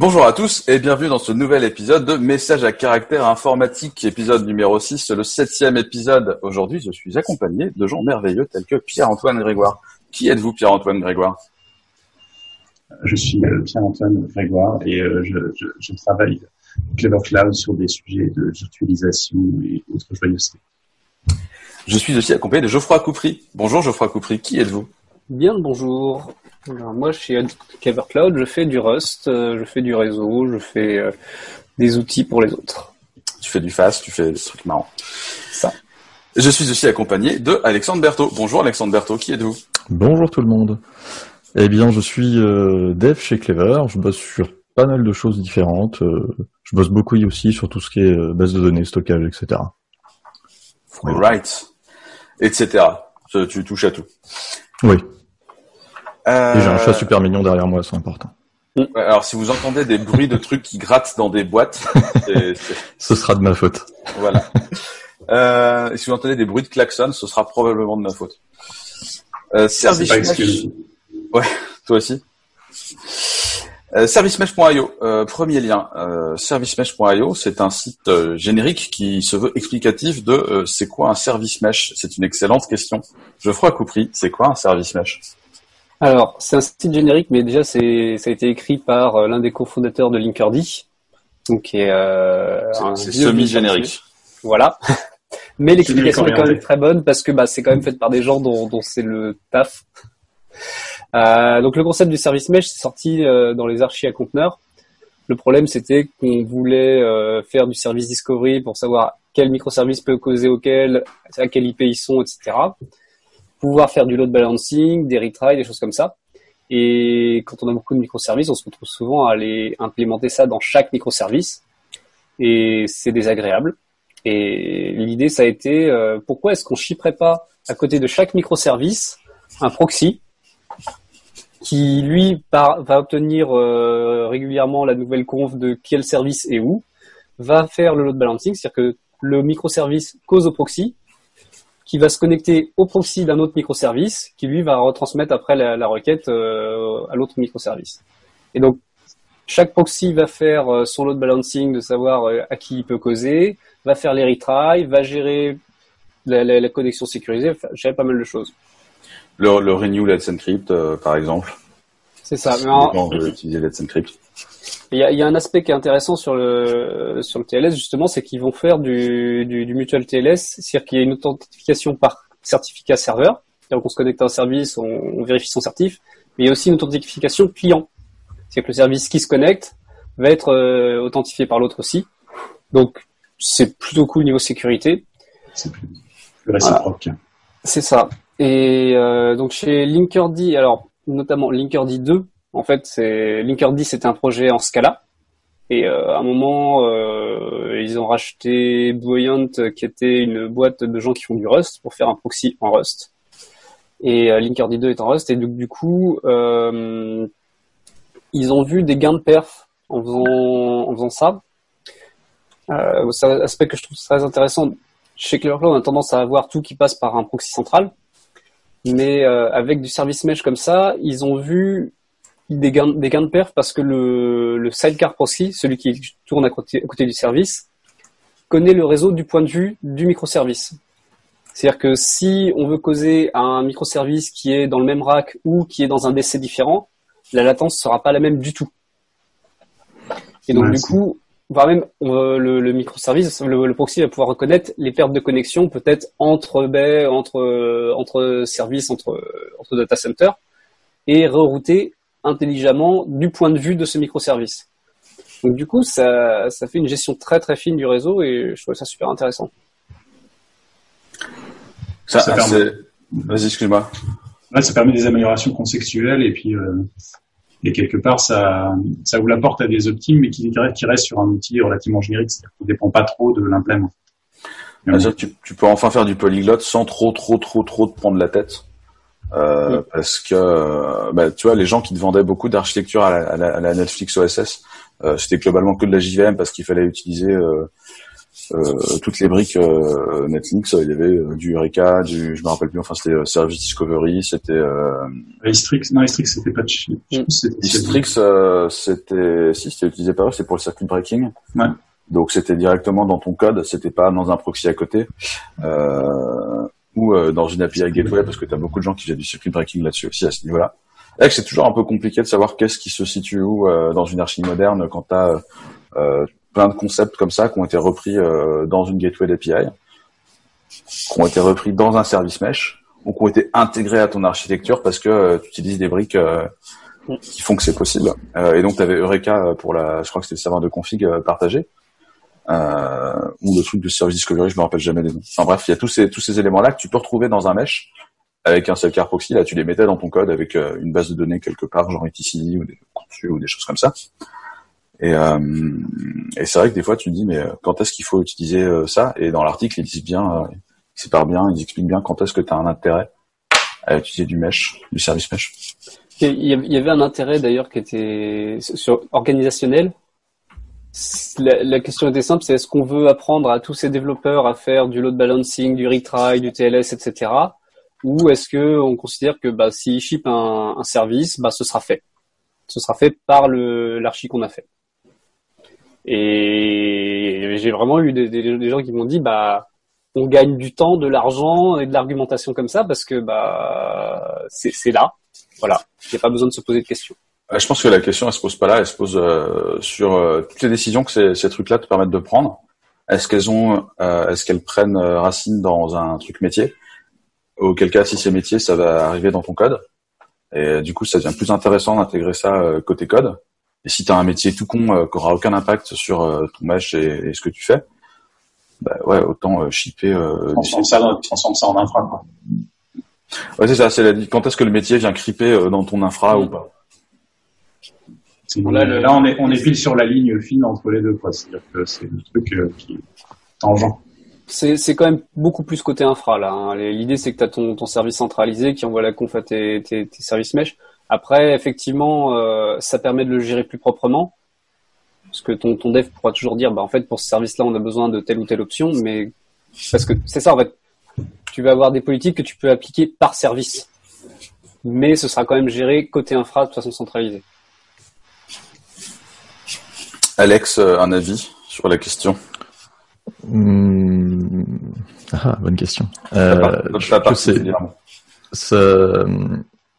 Bonjour à tous et bienvenue dans ce nouvel épisode de Message à caractère informatique, épisode numéro 6, le septième épisode. Aujourd'hui, je suis accompagné de gens merveilleux tels que Pierre-Antoine Grégoire. Qui êtes-vous, Pierre-Antoine Grégoire? Je suis euh, Pierre-Antoine Grégoire et euh, je, je, je, travaille Clever Cloud sur des sujets de virtualisation et autres joyeusetés. Je suis aussi accompagné de Geoffroy Coupry. Bonjour Geoffroy Coupry, qui êtes-vous? Bien bonjour. Alors, moi, chez Clever Cloud, je fais du Rust, euh, je fais du réseau, je fais euh, des outils pour les autres. Tu fais du fast, tu fais des trucs marrants. Ça. Je suis aussi accompagné de Alexandre Berthaud. Bonjour Alexandre Berthaud, qui êtes-vous? Bonjour tout le monde. Eh bien, je suis euh, dev chez Clever. Je bosse sur pas mal de choses différentes. Euh, je bosse beaucoup aussi sur tout ce qui est euh, base de données, stockage, etc. Right. Etc. Tu touches à tout. Oui. Euh... Et j'ai un chat super mignon derrière moi, c'est important. Alors, si vous entendez des bruits de trucs qui grattent dans des boîtes, c'est, c'est... ce sera de ma faute. Voilà. Euh, si vous entendez des bruits de klaxon, ce sera probablement de ma faute. Euh, service mesh. Ouais, toi aussi. Euh, ServiceMesh.io, euh, premier lien. Euh, ServiceMesh.io, c'est un site euh, générique qui se veut explicatif de euh, c'est quoi un service mesh? C'est une excellente question. Geoffroy Coupry, c'est quoi un service mesh? Alors, c'est un site générique, mais déjà c'est ça a été écrit par euh, l'un des cofondateurs de Linkerd, donc qui est, c'est semi-générique. Voilà. mais l'explication est quand même très bonne parce que bah, c'est quand même fait par des gens dont, dont c'est le taf. Euh, donc le concept du service mesh c'est sorti euh, dans les archis à conteneurs. Le problème c'était qu'on voulait euh, faire du service discovery pour savoir quel microservice peut causer auquel, à quel IP ils sont, etc. Pouvoir faire du load balancing, des retries, des choses comme ça. Et quand on a beaucoup de microservices, on se retrouve souvent à aller implémenter ça dans chaque microservice. Et c'est désagréable. Et l'idée, ça a été, euh, pourquoi est-ce qu'on shipperait pas à côté de chaque microservice un proxy qui lui va obtenir euh, régulièrement la nouvelle conf de quel service et où, va faire le load balancing, c'est-à-dire que le microservice cause au proxy, qui va se connecter au proxy d'un autre microservice, qui lui va retransmettre après la, la requête euh, à l'autre microservice. Et donc chaque proxy va faire euh, son load balancing de savoir euh, à qui il peut causer, va faire les retries, va gérer la, la, la connexion sécurisée, enfin, gérer pas mal de choses le, le renew Let's Encrypt, euh, par exemple. C'est ça. Mais en... utiliser Let's Encrypt. Il y, a, il y, a, un aspect qui est intéressant sur le sur le TLS justement, c'est qu'ils vont faire du, du, du mutual TLS, c'est-à-dire qu'il y a une authentification par certificat serveur. Donc on se connecte à un service, on, on, vérifie son certif, mais il y a aussi une authentification client. C'est-à-dire que le service qui se connecte va être euh, authentifié par l'autre aussi. Donc c'est plutôt cool niveau sécurité. C'est plus, plus réciproque. Voilà. C'est ça. Et euh, donc chez Linkerd, alors notamment Linkerd 2, en fait, c'est Linkerd c'était un projet en Scala. Et euh, à un moment, euh, ils ont racheté Buoyant, qui était une boîte de gens qui font du Rust, pour faire un proxy en Rust. Et euh, Linkerd 2 est en Rust, et donc du coup, euh, ils ont vu des gains de perf en faisant, en faisant ça. Euh, c'est un aspect que je trouve très intéressant. Chez Clevercloud, on a tendance à avoir tout qui passe par un proxy central. Mais euh, avec du service mesh comme ça, ils ont vu des gains, des gains de perf parce que le, le sidecar proxy, celui qui tourne à côté, à côté du service, connaît le réseau du point de vue du microservice. C'est-à-dire que si on veut causer un microservice qui est dans le même rack ou qui est dans un DC différent, la latence sera pas la même du tout. Et donc du coup, voire même euh, le, le, microservice, le, le, proxy va pouvoir reconnaître les pertes de connexion peut-être entre baies, entre entre services, entre entre data centers et rerouter intelligemment du point de vue de ce microservice. Donc du coup, ça ça fait une gestion très très fine du réseau et je trouve ça super intéressant. Ça, ça permet... Vas-y, excuse-moi. Ouais, ça permet des améliorations contextuelles et puis euh, et quelque part ça ça ouvre la porte à des optimes mais qui, qui restent sur un outil relativement générique c'est-à-dire qu'on dépend pas trop de l'implément tu, tu peux enfin faire du polyglotte sans trop trop trop trop te prendre la tête euh, oui. parce que bah, tu vois les gens qui te vendaient beaucoup d'architecture à, à, à, la Netflix OSS euh, c'était globalement que de la JVM parce qu'il fallait utiliser euh, toutes les briques Netflix, il y avait du Eureka, du, je me rappelle plus, enfin c'était Service Discovery, c'était. Istrix, non Istrix c'était pas de. Istrix, c'était, si c'était utilisé par eux, c'est pour le circuit breaking. Ouais. Donc c'était directement dans ton code, c'était pas dans un proxy à côté euh, ou euh, dans une API gateway parce que tu as beaucoup de gens qui font du circuit breaking là-dessus aussi à ce niveau-là. Et c'est toujours un peu compliqué de savoir qu'est-ce qui se situe où euh, dans une archi moderne quand tu as euh, plein de concepts comme ça qui ont été repris dans une gateway d'API, qui ont été repris dans un service mesh ou qui ont été intégrés à ton architecture parce que tu utilises des briques qui font que c'est possible. et donc tu avais Eureka pour la, je crois que c'était le serveur de config partagé euh, ou le truc de service discovery, je me rappelle jamais des noms. Enfin bref, il y a tous ces tous ces éléments là que tu peux retrouver dans un mesh avec un self proxy. Là, tu les mettais dans ton code avec euh, une base de données quelque part, genre etc ou des ou des choses comme ça. Et, euh, et c'est vrai que des fois, tu te dis, mais euh, quand est-ce qu'il faut utiliser euh, ça? Et dans l'article, ils disent bien, ils séparent bien, ils expliquent bien quand est-ce que tu as un intérêt à utiliser du mesh, du service mesh. Il y avait un intérêt d'ailleurs qui était sur organisationnel la, question était simple, c'est est-ce qu'on veut apprendre à tous ces développeurs à faire du load balancing, du retry, du TLS, etc. Ou est-ce que on considère que bah, s'ils ship un, un, service, bah, ce sera fait. Ce sera fait par l'archi qu'on a fait. Et j'ai vraiment eu des, des, gens qui m'ont dit, bah, on gagne du temps, de l'argent et de l'argumentation comme ça parce que bah, c'est là. Voilà, il n'y a pas besoin de se poser de questions. Euh, je pense que la question, elle se pose pas là, elle se pose euh, sur euh, toutes les décisions que ces, ces trucs-là te permettent de prendre. Est-ce qu'elles ont, est-ce qu'elles prennent racine dans un truc métier? Auquel cas, si c'est métier, ça va arriver dans ton code. Et du coup, ça devient plus intéressant d'intégrer ça côté code. Et si tu as un métier tout con qui aura aucun impact sur ton mesh et, ce que tu fais, bah ouais, autant shipper. transforme ça, transforme ça en infra. Quoi. Ouais, c'est ça. C'est la... quand est-ce que le métier vient creeper dans ton infra ou pas? Là, on est, on est pile sur la ligne fine entre les deux, quoi. C'est-à-dire que c'est le truc euh, qui est tangent. C'est, c'est quand même beaucoup plus côté infra, là. Hein. L'idée, c'est que tu as ton, ton service centralisé qui envoie la conf à tes, tes, tes services mesh. Après, effectivement, euh, ça permet de le gérer plus proprement. Parce que ton, ton dev pourra toujours dire, bah, en fait, pour ce service-là, on a besoin de telle ou telle option, mais parce que c'est ça, en fait. Tu vas avoir des politiques que tu peux appliquer par service. Mais ce sera quand même géré côté infra de façon centralisée. Alex, euh, un avis sur la question? Hmm. ah, Bonne question. Euh,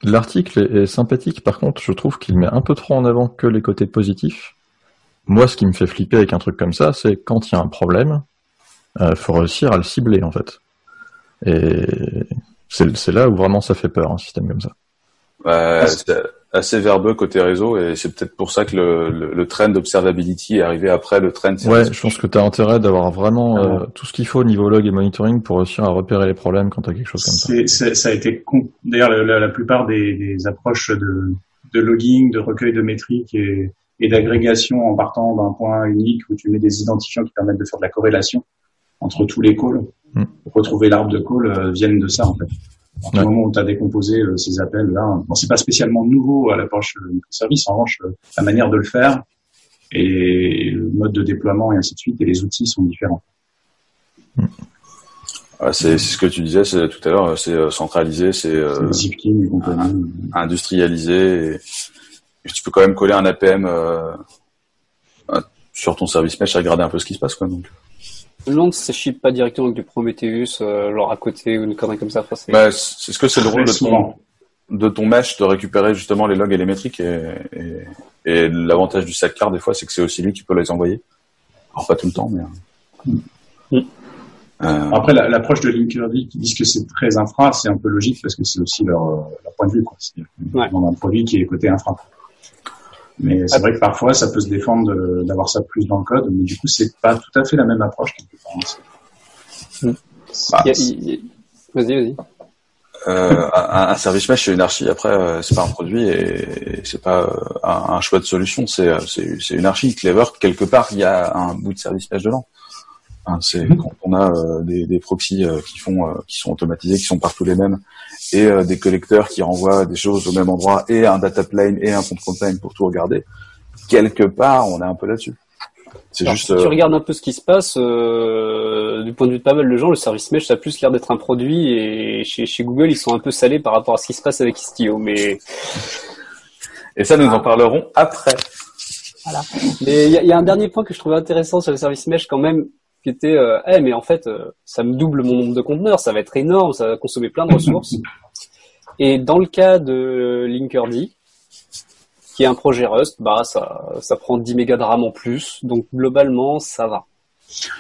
L'article est sympathique, par contre, je trouve qu'il met un peu trop en avant que les côtés positifs. Moi, ce qui me fait flipper avec un truc comme ça, c'est quand il y a un problème, il euh, faut réussir à le cibler, en fait. Et c'est là où vraiment ça fait peur, un système comme ça. Ouais, assez verbeux côté réseau et c'est peut-être pour ça que le, le, le trend d'observability est arrivé après le trend. Ouais, je pense que tu as intérêt d'avoir vraiment euh, tout ce qu'il faut au niveau log et monitoring pour réussir à repérer les problèmes quand tu as quelque chose comme ça. Ça a été d'ailleurs la, la, plupart des, des approches de, de, logging, de recueil de métriques et, et d'agrégation en partant d'un point unique où tu mets des identifiants qui permettent de faire de la corrélation entre tous les calls pour retrouver l'arbre de call euh, viennent de ça en fait. À moment où tu as décomposé euh, ces appels-là, bon, c'est pas spécialement nouveau à l'approche euh, microservice. En revanche, euh, la manière de le faire et le mode de déploiement et ainsi de suite et les outils sont différents. c'est ce que tu disais tout à l'heure, c'est centralisé, c'est industrialisé. Et, tu peux quand même coller un APM sur ton service mesh et regarder un peu ce qui se passe. Quoi, donc. Ça ship pas directement avec du Prometheus, euh, genre à côté ou une connerie comme ça. c'est bah, ce que c'est le rôle de ton, de ton mesh de récupérer justement les logs et les métriques et, et, l'avantage du sidecar des fois c'est que c'est aussi lui qui peut les envoyer. Alors pas tout le temps, mais. Mm. Euh... Après, l'approche de Linkerd qui disent que c'est très infra, c'est un peu logique parce que c'est aussi leur, leur, point de vue. Quoi. Ouais. On a un produit qui est côté infra. Mais c'est vrai que parfois, ça peut se défendre d'avoir ça plus dans le code, mais du coup, c'est pas tout à fait la même approche. Hmm. Bah, vas-y, vas-y. Euh, un, service mesh, c'est une archi. Après, euh, c'est pas un produit et, c'est pas euh, un, choix de solution. C'est c'est une archi. Clever, quelque part, il y a un bout de service mesh dedans. Hein, c'est hmm. quand on a des, des proxys qui font, qui sont automatisés, qui sont partout les mêmes, et euh, des collecteurs qui renvoient des choses au même endroit et un data plane et un control plane pour tout regarder. Quelque part, on est un peu là-dessus. C'est juste. Si tu regardes un peu ce qui se passe, du point de vue de pas mal de gens, le service mesh ça a plus l'air d'être un produit et chez, chez Google ils sont un peu salés par rapport à ce qui se passe avec Istio, mais. Et ça, nous en parlerons après. Voilà. Mais il y, a un dernier point que je trouvais intéressant sur le service mesh quand même, qui était, euh, eh, mais en fait, euh, ça me double mon nombre de conteneurs, ça va être énorme, ça va consommer plein de ressources. Et dans le cas de Linkerd, qui est un projet Rust, bah ça, ça prend 10 mégas de RAM en plus, donc globalement, ça va.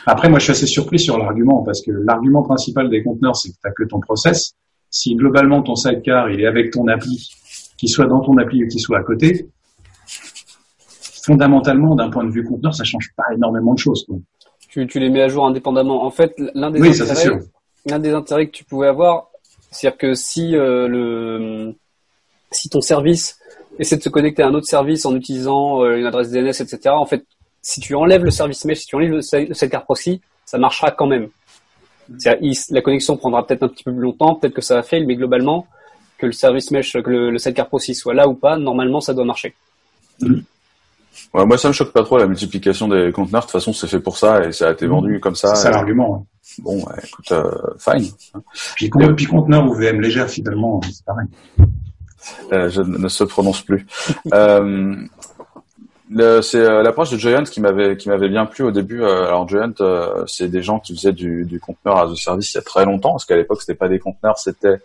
Après, moi, je suis assez surpris sur l'argument, parce que l'argument principal des conteneurs, c'est que tu que ton process. Si globalement ton sidecar, il est avec ton appli, qu'il soit dans ton appli ou qu'il soit à côté, fondamentalement, d'un point de vue conteneur, ça change pas énormément de choses. Tu, les mets à jour indépendamment. En fait, l'un des intérêts, l'un des intérêts que tu pouvais avoir, c'est-à-dire que si euh, le si ton service essaie de se connecter à un autre service en utilisant euh, une adresse DNS, etc. En fait, si tu enlèves le service mesh, si tu enlèves le, sidecar proxy, ça marchera quand même. la connexion prendra peut-être un petit peu plus longtemps, peut-être que ça va fail, mais globalement, que le service mesh, que le, sidecar proxy soit là ou pas, normalement, ça doit marcher. Mm moi, ça me choque pas trop la multiplication des conteneurs. De toute façon, c'est fait pour ça et ça a été mmh. vendu comme ça. C'est ça l'argument. Hein. Bon, écoute, euh, fine. Puis, puis conteneur ou VM légère, finalement, c'est pareil. Euh, je ne se prononce plus. euh, c'est euh, l'approche de Giant qui m'avait qui m'avait bien plu au début. Alors Giant, c'est des gens qui faisaient du, du conteneur as a service il y a très longtemps, parce qu'à l'époque c'était pas des conteneurs, c'était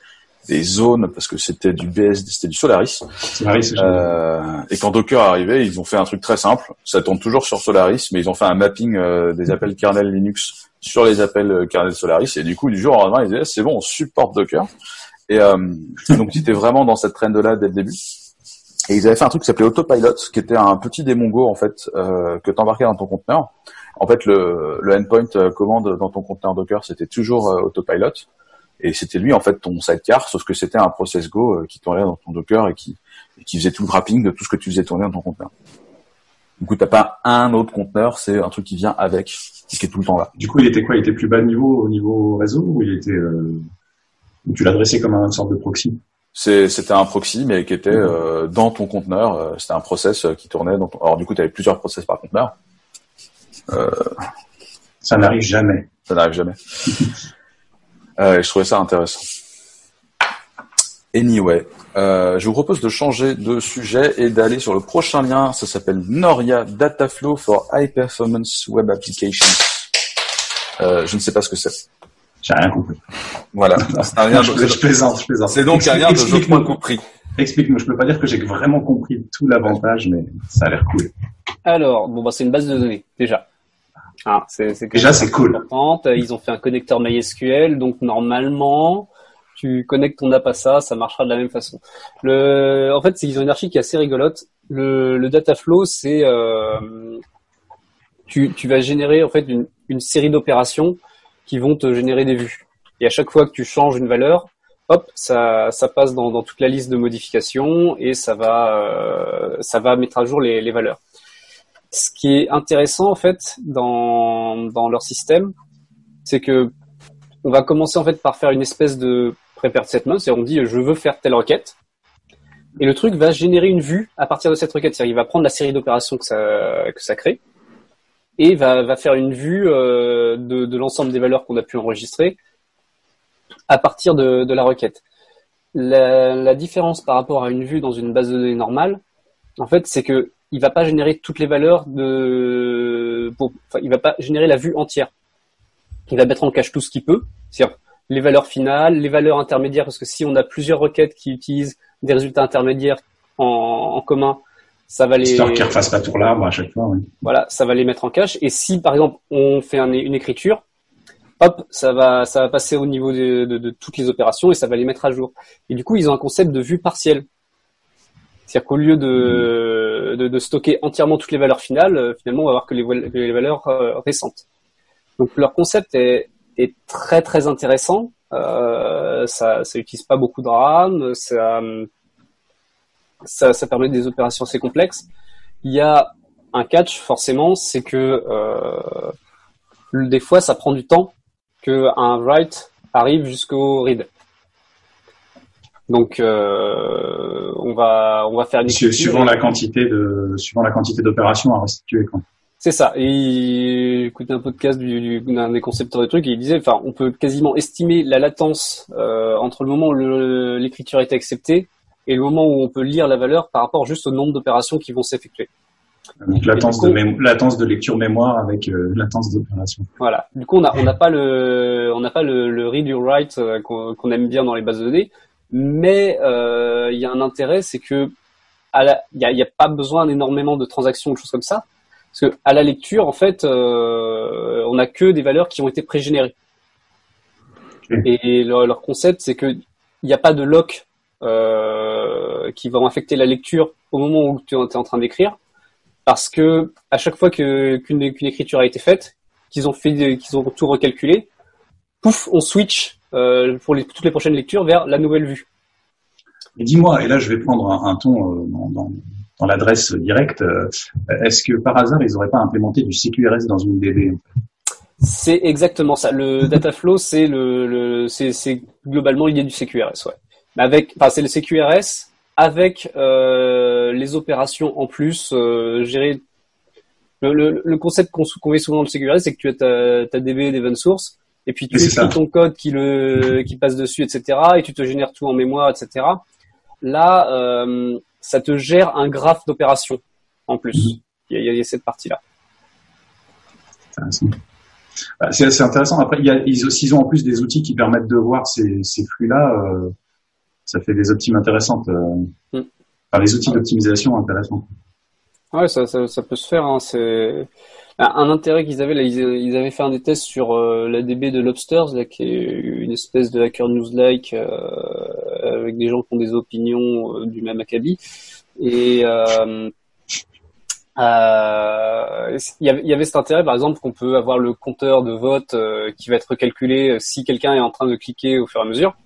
des zones parce que c'était du BSD, c'était du Solaris. Solaris euh, et quand Docker est arrivé, ils ont fait un truc très simple. Ça tourne toujours sur Solaris, mais ils ont fait un mapping euh, des appels kernel Linux sur les appels euh, kernel Solaris. Et du coup, du jour au lendemain, ils disaient c'est bon, on supporte Docker. Et euh, donc, ils étaient vraiment dans cette trend-là dès le début. Et ils avaient fait un truc qui s'appelait Autopilot, qui était un petit démon Go en fait euh, que t'embarquais dans ton conteneur. En fait, le, le endpoint commande dans ton conteneur Docker, c'était toujours Autopilot. Et c'était lui en fait ton sidecar, sauf que c'était un process Go euh, qui tournait dans ton Docker et qui, qui faisait tout le wrapping de tout ce que tu faisais tourner dans ton conteneur. Du coup, t'as pas un autre conteneur, c'est un truc qui vient avec, qui est tout le temps là. Du coup, il était quoi? Il était plus bas niveau au niveau réseau ou il était euh... tu l'adressais comme une sorte de proxy? C'était un proxy, mais qui était euh, dans ton conteneur. Euh, c'était un process qui tournait dans ton. Alors du coup, tu avais plusieurs process par conteneur. Ça n'arrive jamais. Ça n'arrive jamais. Euh, je trouvais ça intéressant. Anyway, euh, je vous propose de changer de sujet et d'aller sur le prochain lien. Ça s'appelle Noria Dataflow for High Performance Web Applications. Euh, je ne sais pas ce que c'est. J'ai rien compris. Voilà. rien je, plaisante, je plaisante. C'est donc un lien de je compris. Explique-moi. Je peux pas dire que j'ai vraiment compris tout l'avantage, mais ça a l'air cool. Alors, bon, bah, c'est une base de données, déjà. Ah, c'est, Déjà, c'est cool. Ils ont fait un connecteur MySQL, donc normalement, tu connectes ton app à ça, ça marchera de la même façon. Le, en fait, ils ont une archi qui est assez rigolote. Le, le data flow, c'est euh, tu, tu vas générer en fait une, une série d'opérations qui vont te générer des vues. Et à chaque fois que tu changes une valeur, hop, ça, ça passe dans, dans toute la liste de modifications et ça va, euh, ça va mettre à jour les, les valeurs ce qui est intéressant en fait dans, leur système, c'est que on va commencer en fait par faire une espèce de prepared statement, c'est on dit je veux faire telle requête, et le truc va générer une vue à partir de cette requête, c'est-à-dire il va prendre la série d'opérations que ça crée et va, faire une vue euh, de, l'ensemble des valeurs qu'on a pu enregistrer à partir de, de la requête. La, la différence par rapport à une vue dans une base de données normale, en fait, c'est que il va pas générer toutes les valeurs de, enfin, il va pas générer la vue entière. Il va mettre en cache tout ce qu'il peut, c'est-à-dire les valeurs finales, les valeurs intermédiaires, parce que si on a plusieurs requêtes qui utilisent des résultats intermédiaires en, commun, ça va les. Histoire qu'ils refassent pas tout l'arbre à chaque fois. Oui. Voilà, ça va les mettre en cache. Et si par exemple on fait une écriture, hop, ça va, ça va passer au niveau de, de, toutes les opérations et ça va les mettre à jour. Et du coup, ils ont un concept de vue partielle. C'est-à-dire qu'au lieu de, de, stocker entièrement toutes les valeurs finales, euh, finalement, on va avoir que les, valeurs euh, récentes. Donc leur concept est, est très très intéressant. Euh, ça, ça utilise pas beaucoup de RAM, ça, ça, ça, permet des opérations assez complexes. Il y a un catch forcément, c'est que euh, des fois ça prend du temps que un write arrive jusqu'au read. Donc euh, on va on va faire une suivant la quantité de suivant la quantité d'opérations à restituer. C'est ça. Et écouté un podcast d'un des concepteurs de trucs et il disait, enfin, on peut quasiment estimer la latence euh, entre le moment où l'écriture est acceptée et le moment où on peut lire la valeur par rapport juste au nombre d'opérations qui vont s'effectuer. Donc latence, de latence de lecture mémoire avec euh, latence d'opération. Voilà. Du coup, on n'a on pas le on n'a pas le, le, read or write euh, qu'on aime bien dans les bases de données, mais euh, il y a un intérêt, c'est que il n'y a, pas besoin d'énormément de transactions ou de choses comme ça, parce que à la lecture, en fait, euh, on n'a que des valeurs qui ont été pré-générées. Et leur, leur concept, c'est que il n'y a pas de lock euh, qui vont affecter la lecture au moment où tu es en train d'écrire. Parce que à chaque fois qu'une écriture a été faite, qu'ils ont fait, qu'ils ont tout recalculé, pouf, on switch euh, pour les, toutes les prochaines lectures vers la nouvelle vue. Et dis-moi, et là je vais prendre un, ton euh, dans, dans, l'adresse directe. Euh, est-ce que par hasard ils n'auraient pas implémenté du CQRS dans une DB C'est exactement ça. Le data flow, c'est le, le c'est globalement il y a du CQRS, ouais. Mais avec, enfin c'est le CQRS avec les opérations en plus gérées. Le, le, concept qu'on qu met souvent dans le CQRS, c'est que tu as ta, ta DB d'event source, et puis tu écris ton code qui le qui passe dessus, etc. Et tu te génères tout en mémoire, etc. Là, euh, ça te gère un graphe d'opération en plus. Mm-hmm. Il y, a, il y a cette partie-là. Bah, c'est assez intéressant. Après, il y a, ils, ils, ont en plus des outils qui permettent de voir ces, ces flux-là. Euh, ça fait des optimes intéressantes. Euh, mm. Enfin, les outils d'optimisation intéressants. Ouais, ça, ça, ça, peut se faire. Hein. C'est un intérêt qu'ils avaient là. Ils, avaient fait un des tests sur euh, la DB de Lobsters, là, qui est une espèce de hacker news-like euh, avec des gens qui ont des opinions euh, du même acabit. Et euh, il y, avait, y, avait, cet intérêt, par exemple, qu'on peut avoir le compteur de vote qui va être calculé si quelqu'un est en train de cliquer au fur et à mesure,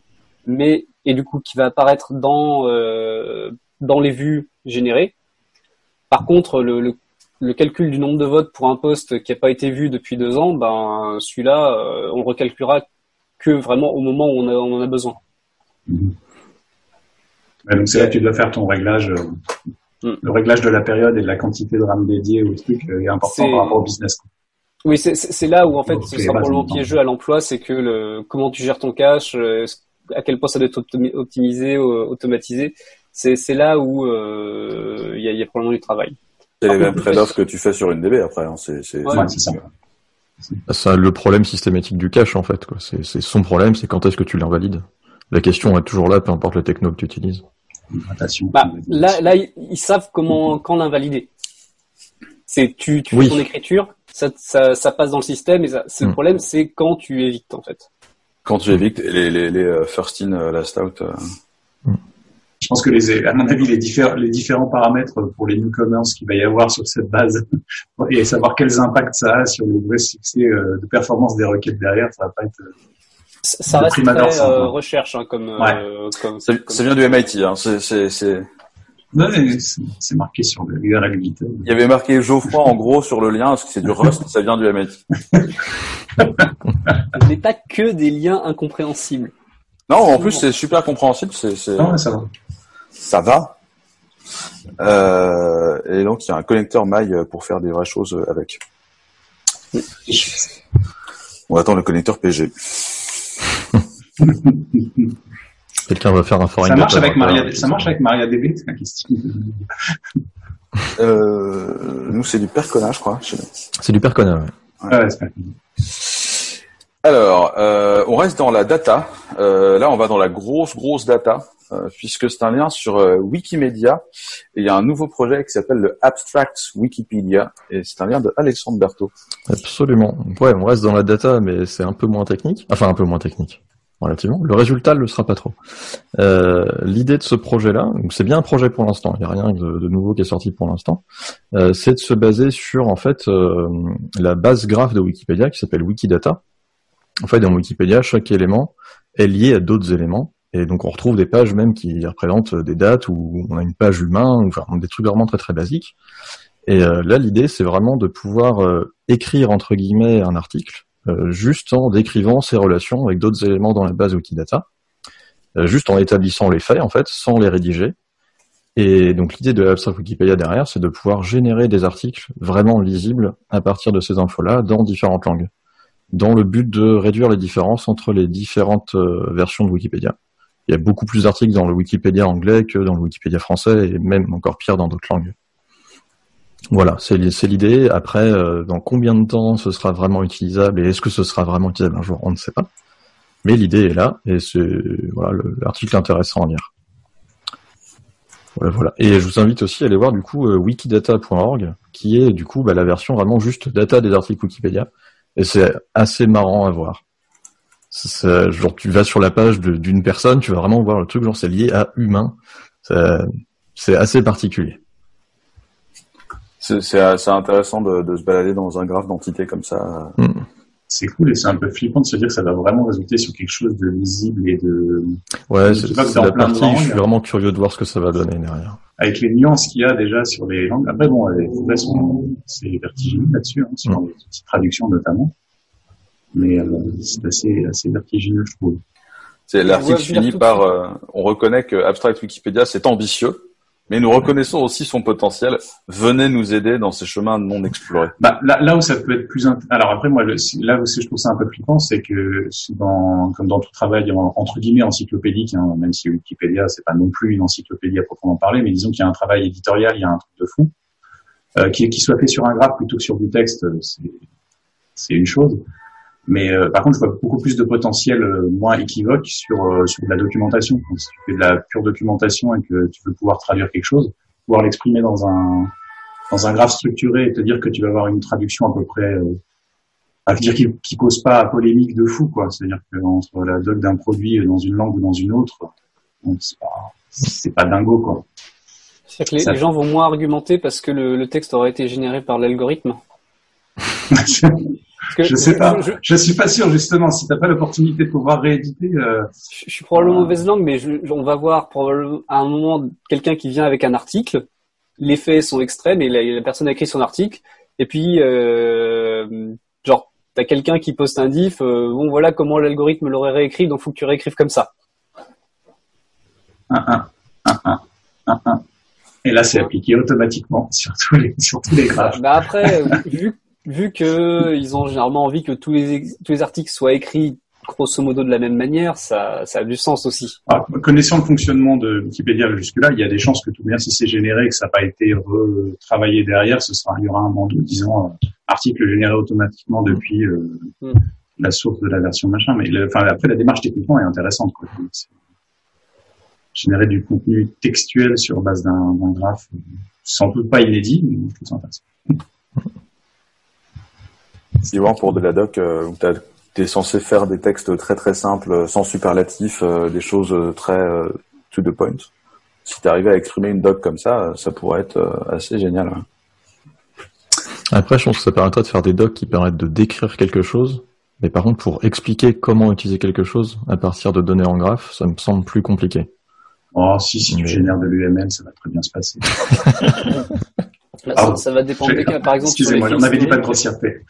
mais et du coup qui va apparaître dans euh, dans les vues générées. Par contre, le, le, calcul du nombre de votes pour un poste qui n'a pas été vu depuis deux ans, ben celui-là, euh, on le recalculera que vraiment au moment où on, on en a besoin. Mhm. donc c'est là que tu dois faire ton réglage. Euh, mm. Le réglage de la période et de la quantité de RAM dédiée au truc est important par rapport au business. Oui, c'est là où en fait ce sera probablement piégeux à l'emploi, c'est que le, comment tu gères ton cache, à quel point ça doit être optimisé, euh, automatisé. C'est là où euh, il y, a, y, a, probablement du travail. C'est les mêmes trade-offs que tu fais sur une DB après. Hein. C'est ça. C'est le problème systématique du cache en fait. C'est son problème, c'est quand est-ce que tu l'invalides. La question est toujours là, peu importe le techno que tu utilises. Bah, là, là, ils savent comment quand l'invalider. C'est tu, tu fais ton écriture, ça, ça, ça, passe dans le système et ça, le hmm. problème, c'est quand tu évites en fait. Quand tu évites les, les, les euh, first in, euh, last out. Euh. Je pense que les, à mon avis, les, les différents paramètres pour les newcomers qu'il va y avoir sur cette base et savoir quels impacts ça a sur le vrai succès de performance des requêtes derrière, ça va pas être. Ça reste très recherche hein, comme. comme ça, vient du MIT. Hein. C'est c'est marqué sur le Il y avait marqué Geoffroy en gros sur le lien, parce que c'est du Rust, ça vient du MIT. Ce n'est pas que des liens incompréhensibles. Non, en plus c'est super compréhensible. C'est, Non, ça va. Ça va. Euh, et donc il y a un connecteur maille pour faire des vraies choses avec. On attend le connecteur PG. Quelqu'un va faire un forum. Ça marche avec Maria, ça marche avec MariaDB, c'est la question. Euh, nous, c'est du Percona, je crois. C'est du Percona, ouais. ouais. Alors, euh, on reste dans la data. Euh, là, on va dans la grosse, grosse data, euh, puisque c'est un lien sur euh, Wikimedia. Il y a un nouveau projet qui s'appelle le Abstract Wikipedia, et c'est un lien de Alexandre Berthaud. Absolument. Ouais, on reste dans la data, mais c'est un peu moins technique. Enfin, un peu moins technique relativement. Le résultat ne le sera pas trop. L'idée de ce projet-là, c'est bien un projet pour l'instant, il n'y a rien de, nouveau qui est sorti pour l'instant, c'est de se baser sur en fait la base graphe de Wikipédia qui s'appelle Wikidata. En fait, dans Wikipédia, chaque élément est lié à d'autres éléments. Et donc on retrouve des pages même qui représentent des dates où on a une page humain, enfin des trucs vraiment très très basiques. Et euh, là l'idée c'est vraiment de pouvoir euh, écrire entre guillemets un article euh, juste en décrivant ces relations avec d'autres éléments dans la base Wikidata, euh, juste en établissant les faits en fait, sans les rédiger, Et donc l'idée de Abstract Wikipédia derrière, c'est de pouvoir générer des articles vraiment lisibles à partir de ces infos-là dans différentes langues, dans le but de réduire les différences entre les différentes euh, versions de Wikipédia. Il y a beaucoup plus d'articles dans le Wikipédia anglais que dans le Wikipédia français, et même encore pire dans d'autres langues. Voilà, c'est l'idée. Après, euh, dans combien de temps ce sera vraiment utilisable et est-ce que ce sera vraiment utilisable un jour, on ne sait pas. Mais l'idée est là et c'est voilà l'article intéressant à lire. Voilà, voilà. Et je vous invite aussi à aller voir du coup euh, wikidata.org, qui est du coup bah, la version vraiment juste data des articles Wikipédia. Et c'est assez marrant à voir. genre tu vas sur la page d'une personne, tu vas vraiment voir le truc, genre c'est lié à humain. C'est assez particulier. C'est intéressant de, de, se balader dans un graphe d'entité comme ça. Mm c'est cool et c'est un peu flippant de se dire que ça va vraiment résulter sur quelque chose de lisible et de. Ouais, c'est la partie. je suis vraiment curieux de voir ce que ça va donner derrière. Avec les nuances qu'il y a déjà sur les langues. Après, bon, les façon, c'est vertigineux là-dessus, hein, sur mm. les petites traductions notamment. Mais euh, c'est assez, assez vertigineux, je trouve. C'est l'article finit par. Euh, on reconnaît que Abstract Wikipédia c'est ambitieux mais nous reconnaissons aussi son potentiel. Venez nous aider dans ces chemins non explorés. Bah, là, où ça peut être plus, alors après moi, là où je trouve ça un peu flippant, c'est que comme dans tout travail entre guillemets encyclopédique, hein, même si Wikipédia c'est pas non plus une encyclopédie à proprement parler, mais disons qu'il y a un travail éditorial, il y a un truc de fou, euh, qui, qui soit fait sur un graphe plutôt que sur du texte, c'est une chose. Mais euh, par contre, je vois beaucoup plus de potentiel euh, moins équivoque sur euh, sur de la documentation. si tu fais de la pure documentation et que tu veux pouvoir traduire quelque chose, pouvoir l'exprimer dans un dans un graphe structuré et te dire que tu vas avoir une traduction à peu près, à dire qui, qui cause pas polémique de fou, quoi. C'est-à-dire que entre la doc d'un produit dans une langue ou dans une autre, c'est pas, pas dingo, quoi. C'est-à-dire que les, gens vont moins argumenter parce que le, le texte aurait été généré par l'algorithme. je sais pas. Je, suis pas sûr justement. Si t'as pas l'opportunité de pouvoir rééditer. Euh, je, suis probablement mauvaise langue, mais on va voir probablement à un moment quelqu'un qui vient avec un article. Les faits sont extrêmes et la, personne a écrit son article. Et puis, euh, genre, t'as quelqu'un qui poste un diff. Euh, bon, voilà comment l'algorithme l'aurait réécrit. Donc, faut que tu réécrives comme ça. Et là, c'est appliqué automatiquement sur tous les, sur tous les graphes. Bah après, vu vu que ils ont généralement envie que tous les tous les articles soient écrits grosso modo de la même manière, ça, ça a du sens aussi. Ah, connaissant le fonctionnement de Wikipédia jusque-là, il y a des chances que tout bien, si c'est généré et que ça n'a pas été retravaillé derrière, ce sera, il y aura un bandeau disant euh, article généré automatiquement depuis euh, hmm. la source de la version machin. Mais enfin, après, la démarche techniquement est intéressante. Quoi. Générer du contenu textuel sur base d'un graphe, sans doute pas inédit, mais je trouve ça intéressant. Yvan, pour de la doc, euh, où tu es censé faire des textes très très simples, euh, sans superlatif, euh, des choses très to the point. Si tu arrivais à exprimer une doc comme ça, ça pourrait être assez génial. Après, je pense que ça permettrait de faire des docs qui permettent de décrire quelque chose, mais par contre, pour expliquer comment utiliser quelque chose à partir de données en graphe, ça me semble plus compliqué. Oh, si, si tu génères de l'UML, ça va très bien se passer. ça, va dépendre des cas. Par exemple, excusez-moi, on avait dit pas de grossièreté.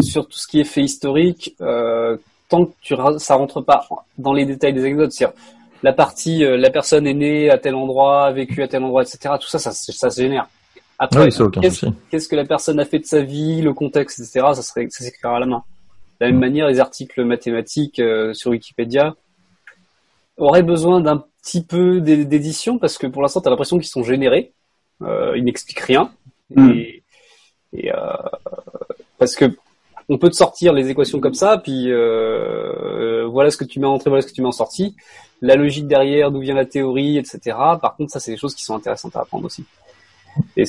Sur, tout ce qui est fait historique, euh, tant que tu, ça rentre pas dans les détails des anecdotes, c'est-à-dire la partie, euh, la personne est née à tel endroit, a vécu à tel endroit, etc. Tout ça, ça, ça se génère. Après, qu'est-ce que la personne a fait de sa vie, le contexte, etc. Ça serait, ça s'écrira à la main. De la même manière, les articles mathématiques euh, sur Wikipédia auraient besoin d'un petit peu d'édition parce que pour l'instant, tu as l'impression qu'ils sont générés il n'explique rien. Hmm. Et, euh, parce que on peut te sortir les équations comme ça, puis euh, voilà ce que tu mets en entrée, voilà ce que tu mets en sortie. La logique derrière, d'où vient la théorie, etc. Par contre, ça, c'est des choses qui sont intéressantes à apprendre aussi. Et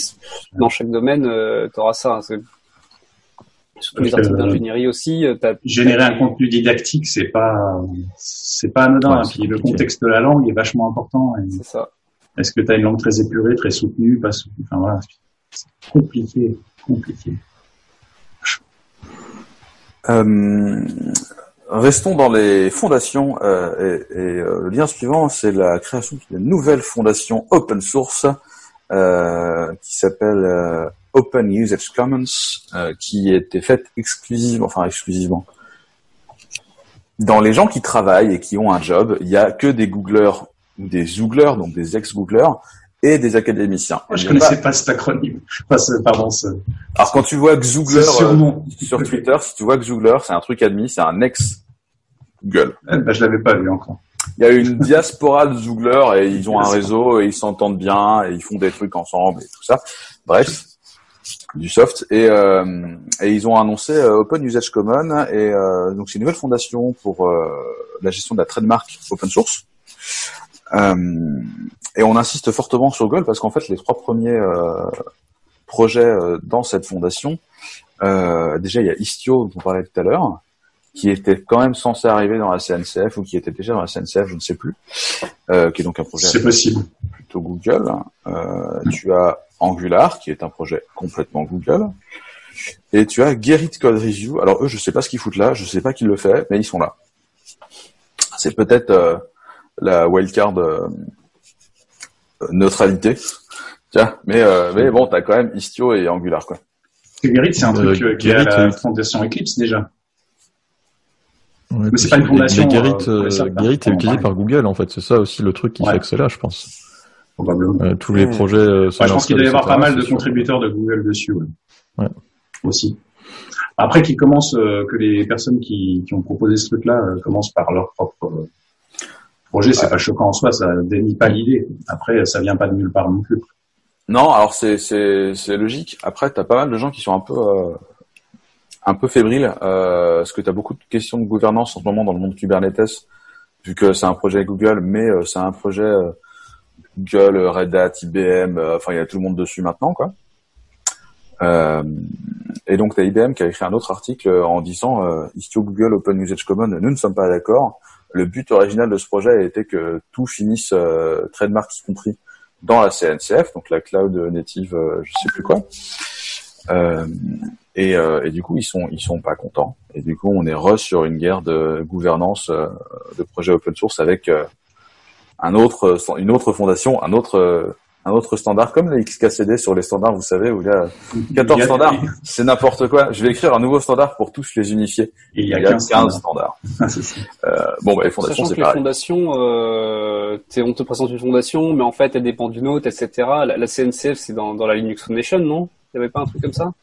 dans chaque domaine, tu auras ça. Hein, surtout les articles d'ingénierie aussi. Générer un contenu didactique, c'est pas, c'est pas anodin. puis le contexte de la langue est vachement important. C'est ça. Est-ce que tu as une langue très épurée, très soutenue, pas soutenue Enfin voilà, c'est compliqué, compliqué. Euh, restons dans les fondations euh, et, euh, le lien suivant, c'est la création d'une nouvelle fondation open source qui s'appelle Open Usage Commons, qui était faite exclusivement, enfin exclusivement. Dans les gens qui travaillent et qui ont un job, il y a que des Googlers ou des Zooglers, donc des ex-Googlers, et des académiciens. Moi, je connaissais pas... cet acronyme. pardon. Alors quand tu vois Xoogler euh, sur Twitter, si tu vois Xoogler, c'est un truc admis, c'est un ex Google. Eh ben, je l'avais pas vu encore. Il y a une diaspora de Zoogler et ils ont un réseau et ils s'entendent bien et ils font des trucs ensemble et tout ça. Bref, du soft et, euh, et ils ont annoncé euh, Open Usage Common et euh, donc c'est une nouvelle fondation pour la gestion de la trademark open source. Et on insiste fortement sur Google parce qu'en fait les trois premiers projets dans cette fondation, déjà il y a Istio dont on parlait tout à l'heure, qui était quand même censé arriver dans la CNCF ou qui était déjà dans la CNCF, je ne sais plus, euh, qui est donc un projet c'est possible. plutôt Google. Euh, tu as Angular, qui est un projet complètement Google, et tu as Gerrit Code Review. Alors eux, je sais pas ce qu'ils foutent là, je sais pas qui le fait, mais ils sont là. C'est peut-être euh, la wildcard euh, neutralité. Tiens, mais euh, mais bon, t'as quand même Istio et Angular quoi. Gerrit, c'est un truc qui est à la fondation Eclipse déjà mais c'est pas une fondation. Euh, euh, est utilisé par Google, en fait. C'est ça aussi le truc qui fait que c'est là, je pense. Probablement. Euh, tous les projets. Euh, je pense qu'il doit y avoir pas mal de contributeurs de Google dessus. Ouais. Aussi. Après, qu'ils commencent, que les personnes qui, qui ont proposé ce truc-là commencent par leur propre projet, c'est pas choquant en soi, ça dénie pas l'idée. Après, ça vient pas de nulle part non plus. Non, alors c'est c'est c'est logique. Après, t'as pas mal de gens qui sont un peu un peu fébrile, euh, parce que tu as beaucoup de questions de gouvernance en ce moment dans le monde Kubernetes, vu que c'est un projet Google, mais euh, c'est un projet euh, Google, Red Hat, IBM, euh, enfin il y a tout le monde dessus maintenant, quoi. et donc tu as IBM qui a écrit un autre article en disant Istio Google Open Usage Common, nous ne sommes pas d'accord. Le but original de ce projet été que tout finisse, trademark y compris, dans la CNCF, donc la cloud native, je sais plus quoi. Euh, et, euh, et, du coup, ils sont ils sont pas contents. Et du coup, on est re sur une guerre de gouvernance euh, de projets open source avec euh, un autre une autre fondation, un autre un autre standard comme les XKCD sur les standards, vous savez, où il y a 14 standards, c'est n'importe quoi. Je vais écrire un nouveau standard pour tous les unifier. il y a, 15, standards. euh, bon, bah, les fondations, c'est pareil. Les fondations, euh, on te présente une fondation, mais en fait, elle dépend d'une autre, etc. La, la CNCF, c'est dans, dans la Linux Foundation, non? Il n'y avait pas un truc comme ça?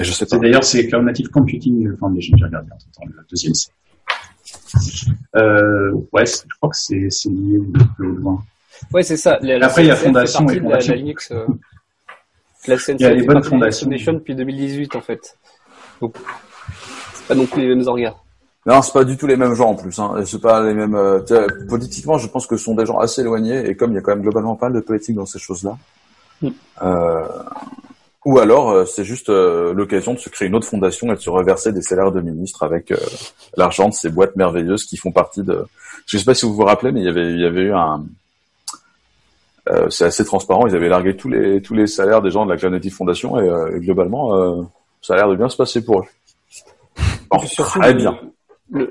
Je sais pas. D'ailleurs, c'est Cloud Native Computing Foundation, j'ai regardé en temps, le deuxième C. Euh, ouais, je crois que c'est, c'est lié de plus loin. Ouais, c'est ça. La, Après, il y a Fondation et Fondation. La, Linux, euh, la CNC il y a les bonnes fondations. Foundation depuis 2018, en fait. Donc, c'est pas non plus les mêmes organes. Non, c'est pas du tout les mêmes gens en plus. Hein. C'est pas les mêmes. Euh, politiquement, je pense que ce sont des gens assez éloignés et comme il y a quand même globalement pas mal de politique dans ces choses-là, mm. euh, ou alors, euh, c'est juste euh, l'occasion de se créer une autre fondation et de se reverser des salaires de ministres avec euh, l'argent de ces boîtes merveilleuses qui font partie de. Je sais pas si vous vous rappelez, mais il y avait, il y avait eu un. C'est assez transparent. Ils avaient largué tous les tous les salaires des gens de la Cloud Foundation et, globalement, ça a l'air de bien se passer pour eux. très bien.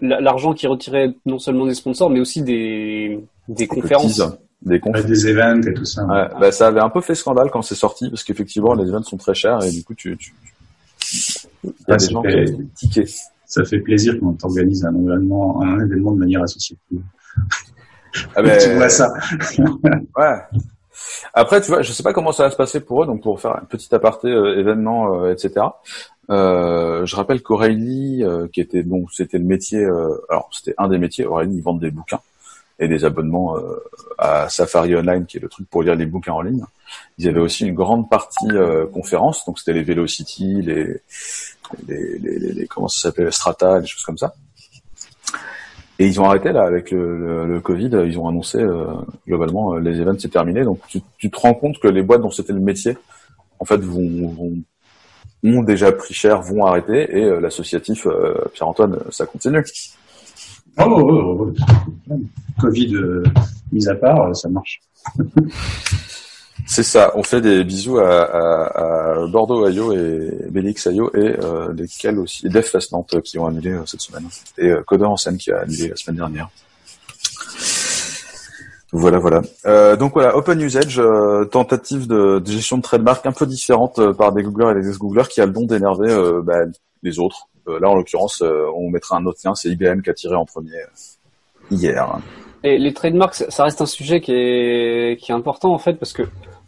L'argent qui retirait non seulement des sponsors, mais aussi des des conférences des des events et tout ça. Ouais, bah, ça avait un peu fait scandale quand c'est sorti parce qu'effectivement les events sont très chers et du coup tu, tu... il y a des gens qui ont tickets. Ça fait plaisir quand tu organises un événement, un événement de manière associative. Ah ben, tu vois ça. ouais. Après, tu vois, je sais pas comment ça va se passer pour eux, donc pour faire un petit aparté euh, événement, euh, etc. Euh, je rappelle qu'Aurélie, qui était c'était le métier, alors c'était un des métiers. Aurélie, ils vendent des bouquins et des abonnements à Safari Online, qui est le truc pour lire les bouquins en ligne. Ils avaient aussi une grande partie conférences, donc c'était les Velocity, les, les, les, les, comment ça s'appelle, Strata, des choses comme ça. Et ils ont arrêté là avec le, le, Covid, ils ont annoncé euh, globalement les events c'est terminé. Donc tu, tu, te rends compte que les boîtes dont c'était le métier, en fait, vont, vont ont déjà pris cher, vont arrêter, et l'associatif Pierre-Antoine, ça continue. Oh, oh, oh, oh, Covid euh, mis à part, euh, ça marche. C'est ça. On fait des bisous à, Bordeaux IO et Bélix IO et euh, lesquels aussi, Def Fest Nantes qui ont annulé cette semaine et Coder en scène qui a annulé la semaine dernière. Voilà, voilà. Euh, donc voilà, Open Usage, tentative de, de, gestion de trademark un peu différente par des Googlers et des ex-Googlers qui a le don d'énerver bah, les autres. là, en l'occurrence, on mettra un autre lien, c'est IBM qui a tiré en premier hier. Et les trademarks, ça reste un sujet qui est, qui est important en fait parce que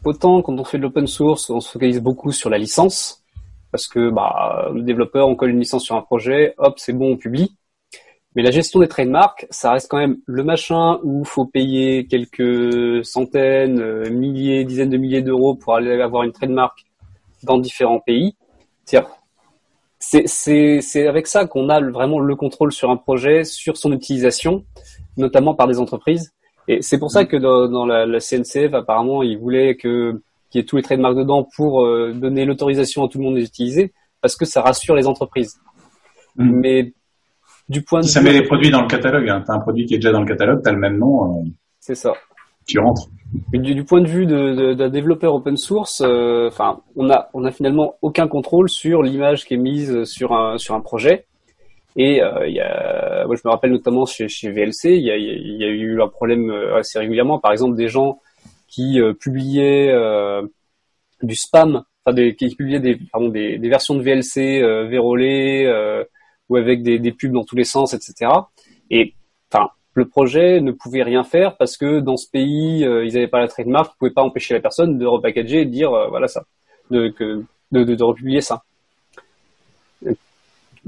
autant quand on fait de l'open source, on se focalise beaucoup sur la licence parce que bah, le développeur, on colle une licence sur un projet, hop, c'est bon, on publie. Mais la gestion des trademarks, ça reste quand même le machin où faut payer quelques centaines, euh, milliers, dizaines de milliers d'euros pour aller avoir une trademark dans différents pays. C'est avec ça qu'on a vraiment le contrôle sur un projet, sur son utilisation, notamment par des entreprises. Et c'est pour ça que dans, la, la, CNCF, apparemment, ils voulaient que qu'il y ait tous les trademarks dedans pour euh, donner l'autorisation à tout le monde d'utiliser, parce que ça rassure les entreprises. Mm. Mais du point de ça met les produits dans le catalogue. Hein. Tu as un produit qui est déjà dans le catalogue, tu as le même nom. Euh, c'est ça. Tu rentres. Du, du, point de vue d'un de, de, développeur open source, euh, enfin, on a on a finalement aucun contrôle sur l'image qui est mise sur un sur un projet. Et euh, y a, moi, je me rappelle notamment chez, chez VLC, il y a, eu un problème euh, assez régulièrement. Par exemple, des gens qui euh, publiaient euh, du spam, enfin des, qui publiaient des, pardon, des, des versions de VLC euh, vérolées ou avec des, des pubs dans tous les sens, etc. Et enfin, le projet ne pouvait rien faire parce que dans ce pays, ils n'avaient pas la trademark, ils pouvaient pas empêcher la personne de repackager et de dire voilà ça, de, de, de republier ça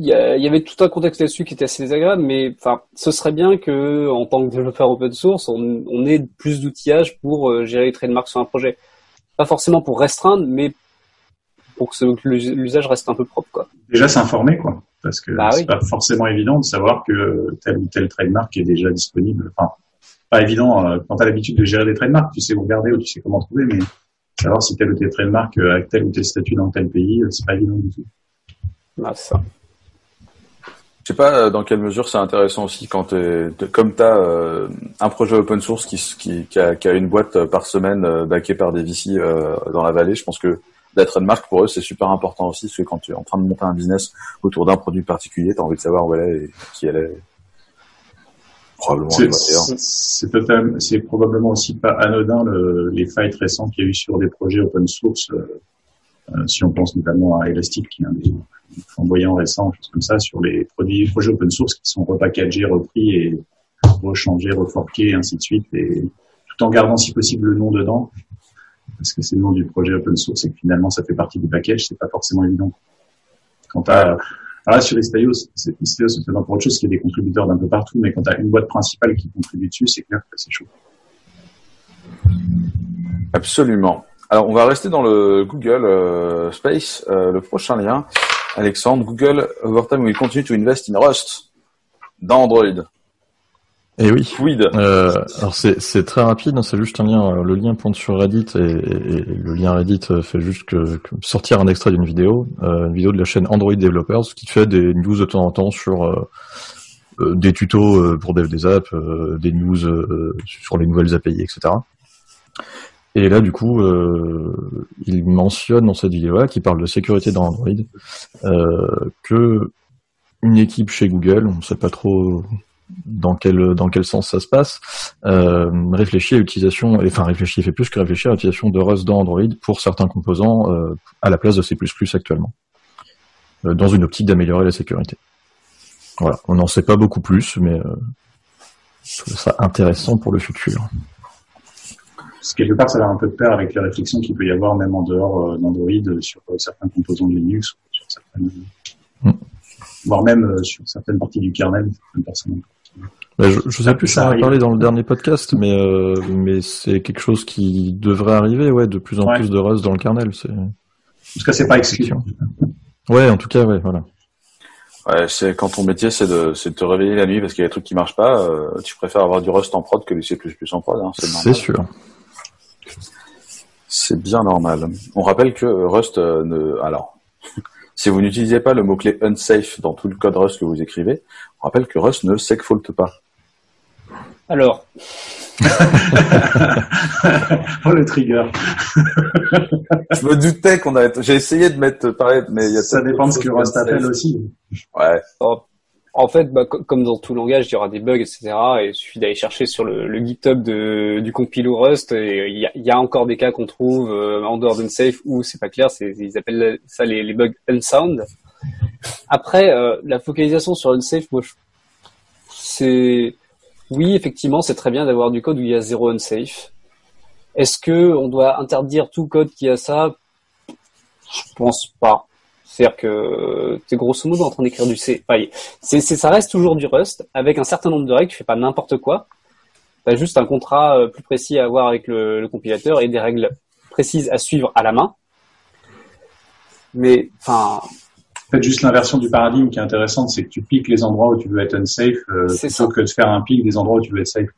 il y, avait tout un contexte là-dessus qui était assez désagréable, mais enfin, ce serait bien que, en tant que développeur open source, on, on ait plus d'outillage pour euh, gérer les trademarks sur un projet. Pas forcément pour restreindre, mais pour que l'usage reste un peu propre, quoi. Déjà s'informer, quoi, parce que bah c'est pas forcément évident de savoir que tel ou tel trademark est déjà disponible. Enfin, pas évident euh, quand tu as l'habitude de gérer des trademarks, tu sais où regarder ou tu sais comment trouver, mais savoir si tel ou tel trademark a euh, tel ou tel statut dans tel pays, c'est pas évident du tout. Bah, ça. Je sais pas euh, dans quelle mesure c'est intéressant aussi quand comme tu as euh, un projet open source qui, qui, qui, a, qui, a, une boîte euh, par semaine euh, backée par des VC dans la vallée, je pense que la trademark pour eux c'est super important aussi parce que quand tu es en train de monter un business autour d'un produit particulier, tu as envie de savoir où elle est et qui elle est. Probablement c'est c'est probablement aussi pas anodin le, les fights récents qu'il y a eu sur des projets open source si on pense notamment à Elastic, qui est un des flamboyants récents, choses comme ça, sur les produits, projets open source qui sont repackagés, repris et rechangés, reforkés, et ainsi de suite, tout en gardant si possible le nom dedans, parce que c'est le nom du projet open source et que finalement ça fait partie du package, c'est pas forcément évident. Quant à, alors sur Istio, c'est présent pour autre chose, qu'il y a des contributeurs d'un peu partout, mais quand tu as une boîte principale qui contribue dessus, c'est clair que c'est chaud. Absolument. Alors, on va rester dans le Google euh, Space. Euh, le prochain lien, Alexandre, Google Overtime will continue to invest in Rust dans Android. Eh oui. Euh, alors c'est très rapide, hein, c'est juste un lien. Le lien pointe sur Reddit et, le lien Reddit fait juste que, sortir un extrait d'une vidéo, une vidéo de la chaîne Android Developers qui fait des news de temps en temps sur des tutos pour dev des apps, des news sur les nouvelles API, etc. Et là, du coup, euh, il mentionne dans cette vidéo-là, qui parle de sécurité dans Android, euh, que une équipe chez Google, on ne sait pas trop dans quel dans quel sens ça se passe, euh, réfléchit à l'utilisation, enfin réfléchit, fait plus que réfléchir à l'utilisation de Rust dans Android pour certains composants euh, à la place de C++ actuellement, dans une optique d'améliorer la sécurité. Voilà, on n'en sait pas beaucoup plus, mais je trouve ça intéressant pour le futur quelque part, ça va un peu de pair avec les réflexions qu'il peut y avoir même en dehors euh, d'Android euh, sur euh, certains composants de Linux, sur certaines, mm. voire même sur certaines parties du kernel. Bah, je, je sais plus, ça en ai parlé dans le dernier podcast, mais mais c'est quelque chose qui devrait arriver, ouais, de plus en plus de Rust dans le kernel. C'est. En tout cas, c'est pas exclu. Ouais, en tout cas, ouais, voilà. Ouais, c'est quand ton métier c'est de, de te réveiller la nuit parce qu'il y a des trucs qui marchent pas, tu préfères avoir du Rust en prod que du C++ en prod. Hein, c'est sûr. C'est bien normal. On rappelle que Rust euh, ne... Alors, si vous n'utilisez pas le mot-clé unsafe dans tout le code Rust que vous écrivez, on rappelle que Rust ne segfault pas. Alors. oh le trigger. Je me doutais qu'on avait. J'ai essayé de mettre pareil, mais il y a ça dépend de ce que Rust appelle aussi. Ouais. Oh, en fait, bah, comme dans tout langage, il y aura des bugs, etc. Et il suffit d'aller chercher sur le, GitHub du compilo Rust. Et il y a, encore des cas qu'on trouve euh, en dehors d'unsafe où c'est pas clair. Ils appellent ça les, bugs unsound. Après, euh, la focalisation sur unsafe, moi, c'est oui, effectivement, c'est très bien d'avoir du code où il y a zéro unsafe. Est-ce que on doit interdire tout code qui a ça? Je pense pas. C'est-à-dire que tu es grosso modo en train d'écrire du C. c'est, ça reste toujours du Rust avec un certain nombre de règles. Tu fais pas n'importe quoi. Tu as juste un contrat euh, plus précis à avoir avec le, compilateur et des règles précises à suivre à la main. Mais enfin. En fait, juste l'inversion du paradigme qui est intéressante, c'est que tu piques les endroits où tu veux être unsafe euh, plutôt que de faire un pic des endroits où tu veux être safe.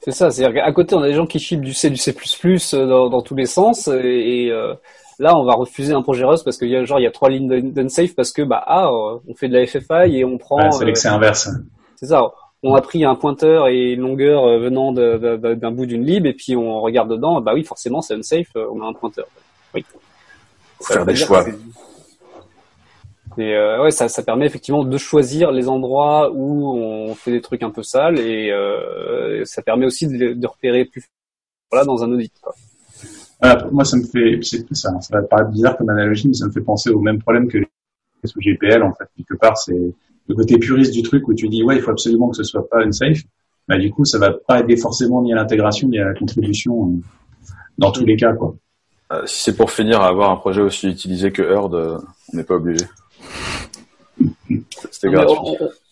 C'est ça, c'est-à-dire qu'à côté, on a des gens qui chipent du C, du C++ euh, dans, dans tous les sens, et, euh, là, on va refuser un projet Rust parce qu'il y a genre il y a trois lignes d'unsafe parce que bah ah, on fait de la FFI et on prend. c'est l'excès inverse. C'est ça. On a pris un pointeur et une longueur venant d'un bout d'une lib et puis on regarde dedans. Bah oui, forcément, c'est unsafe. On a un pointeur. Oui. faire des choix. Et euh, ouais, ça, ça permet effectivement de choisir les endroits où on fait des trucs un peu sales et euh, ça permet aussi de, de repérer plus voilà dans un audit. Quoi. Moi, ça me fait, ça, ça va paraître bizarre comme analogie, mais ça me fait penser au même problème que les sous GPL en fait. Quelque part, c'est le côté puriste du truc où tu dis ouais, il faut absolument que ce soit pas unsafe. Bah, du coup, ça va pas aider forcément ni à l'intégration ni à la contribution euh, dans tous les cas, quoi. Euh, si c'est pour finir à avoir un projet aussi utilisé que Herd, euh, on n'est pas obligé. C'était gratuit.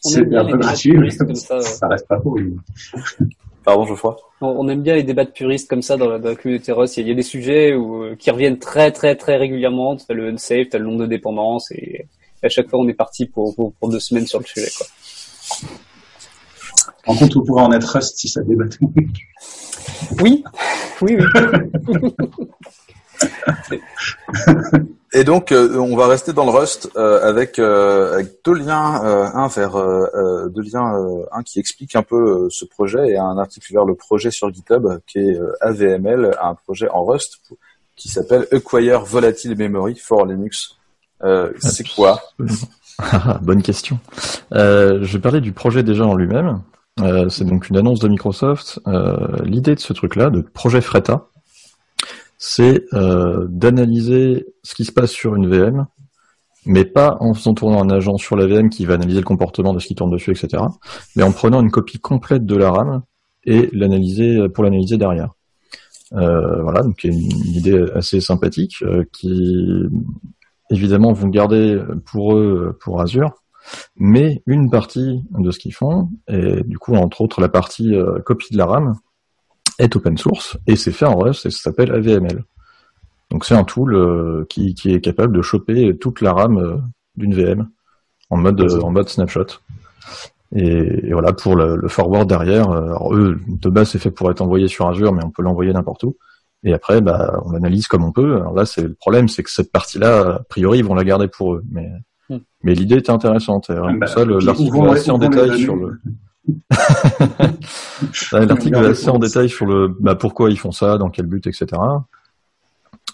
C'est un peu gratuit, mais ça, ça reste pas faux. Pardon, Geoffroy on, aime bien les débats de puristes comme ça dans la, dans la communauté Rust. Il y a des sujets où, euh, qui reviennent très très très régulièrement. Tu as le unsafe, tu as le nombre de dépendances et, à chaque fois on est parti pour, pour, pour, deux semaines sur le sujet. Quoi. En compte, on pourrait en être Rust si ça débat. oui, oui, oui. Et donc, euh, on va rester dans le Rust euh, avec, euh, avec, deux liens, un vers deux liens, un qui explique un peu ce projet et un article vers le projet sur GitHub qui est AVML, un projet en Rust qui s'appelle Acquire Volatile Memory for Linux. C'est quoi? Bonne question. je vais parler du projet déjà en lui-même. c'est donc une annonce de Microsoft. L'idée de ce truc-là, de projet Freta, c'est euh, d'analyser ce qui se passe sur une VM, mais pas en faisant tourner un agent sur la VM qui va analyser le comportement de ce qui tourne dessus, etc., mais en prenant une copie complète de la RAM et l'analyser pour l'analyser derrière. Euh, voilà, donc une, idée assez sympathique euh, qui évidemment vont garder pour eux pour Azure, mais une partie de ce qu'ils font, et du coup entre autres la partie copie de la RAM, est open source et c'est fait en Rust et ça s'appelle AVML. Donc c'est un tool euh, qui, qui, est capable de choper toute la RAM euh, d'une VM en mode en mode snapshot. Et, voilà pour le, forward derrière. Euh, alors eux de base c'est fait pour être envoyé sur Azure mais on peut l'envoyer n'importe où. Et après bah on l'analyse comme on peut. Alors là c'est le problème c'est que cette partie-là a priori ils vont la garder pour eux. Mais hmm. mais l'idée était intéressante. Ah bah, ça l'article est assez en détail sur le L'article est assez en détail sur le bah, pourquoi ils font ça, dans quel but, etc.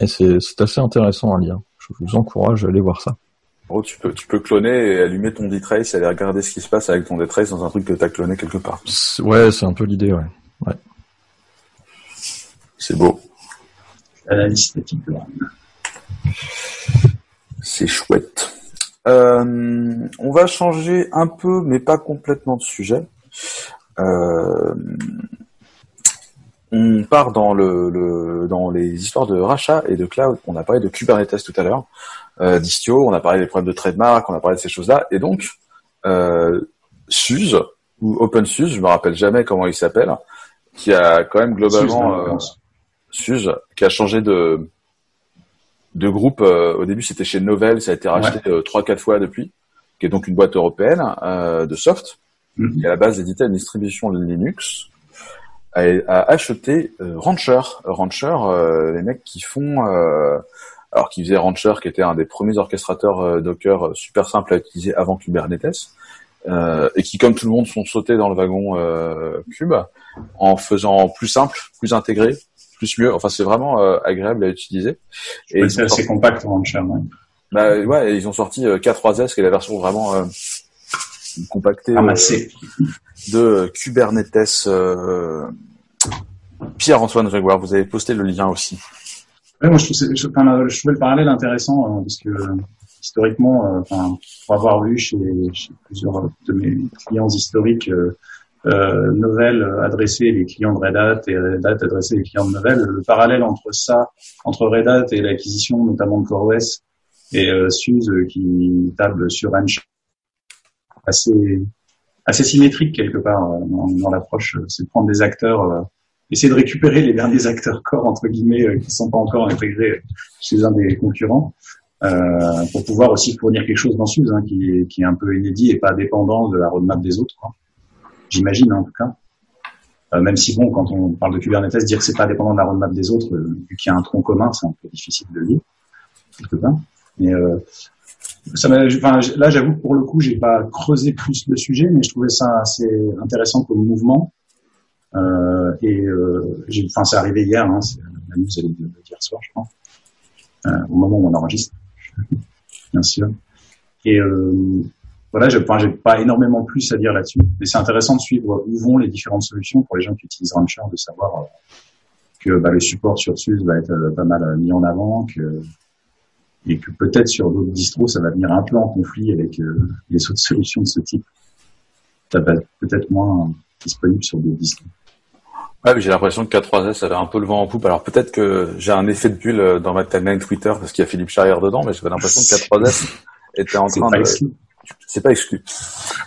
Et c'est assez intéressant à lire. Je vous encourage à aller voir ça. Oh, tu peux, tu peux cloner et allumer ton D-Trace et aller regarder ce qui se passe avec ton D-Trace dans un truc que tu as cloné quelque part. Ouais, c'est un peu l'idée, ouais. ouais. C'est beau. C'est chouette. Euh, on va changer un peu, mais pas complètement de sujet. Euh, on part dans le, dans les histoires de rachat et de cloud. On a parlé de Kubernetes tout à l'heure, euh, d'Istio, on a parlé des problèmes de trademark, on a parlé de ces choses-là. Et donc, euh, SUSE, ou OpenSUSE, je me rappelle jamais comment il s'appelle, qui a quand même globalement SUSE, euh, qui a changé de de groupe. au début, c'était chez Novell, ça a été racheté trois quatre fois depuis, qui est donc une boîte européenne de soft qui mhm. à la base éditait une distribution Linux, a, acheté euh, Rancher. Rancher, euh, les mecs qui font, euh, alors qui faisaient Rancher, qui était un des premiers orchestrateurs Docker super simple à utiliser avant Kubernetes, et qui, comme tout le monde, sont sautés dans le wagon Cube en faisant plus simple, plus intégré, plus mieux. Enfin, c'est vraiment agréable à utiliser. Et c'est assez compact Rancher. Bah ouais, ils ont sorti K3S, qui est la version vraiment compacté euh, de Kubernetes. Euh, Pierre-Antoine Grégoire, vous avez posté le lien aussi. moi, je, trouve, je, trouvais le parallèle intéressant hein, parce que historiquement, euh, pour avoir vu chez, plusieurs de mes clients historiques euh, Novell adressait les clients de Red Hat et Red Hat adressait les clients de Novell. Le parallèle entre ça, entre Red Hat et l'acquisition notamment de CoreOS et euh, Suze qui table sur un assez assez symétrique quelque part euh, dans, l'approche, c'est de prendre des acteurs, essayer de récupérer les derniers acteurs corps entre guillemets qui sont pas encore intégrés chez un des concurrents. Euh, pour pouvoir aussi fournir quelque chose dans Suze hein, qui, qui est un peu inédit et pas dépendant de la roadmap des autres. J'imagine en tout cas. Euh, même si bon, quand on parle de Kubernetes, dire que c'est pas dépendant de la roadmap des autres, euh, vu qu'il y a un tronc commun, c'est un peu difficile de le dire. Mais euh, là, j'avoue que pour le coup, j'ai pas creusé plus le sujet, mais je trouvais ça assez intéressant comme mouvement. Euh, et euh, enfin, c'est arrivé hier, hein, la news est hier soir, je crois, euh, au moment où on enregistre, bien sûr. Et voilà, je n'ai pas énormément plus à dire là-dessus. Mais c'est intéressant de suivre où vont les différentes solutions pour les gens qui utilisent Rancher, de savoir que bah, le support sur SUSE va être pas mal mis en avant, que, et que peut-être sur d'autres distros, ça va venir un peu en conflit avec les autres solutions de ce type. Ça va être peut-être moins disponible sur d'autres distros. Ouais, j'ai l'impression que K3S avait un peu le vent en poupe. Alors peut-être que j'ai un effet de bulle dans ma timeline Twitter parce qu'il y a Philippe Charrière dedans, mais j'avais l'impression que K3S était en train de c'est pas exclu.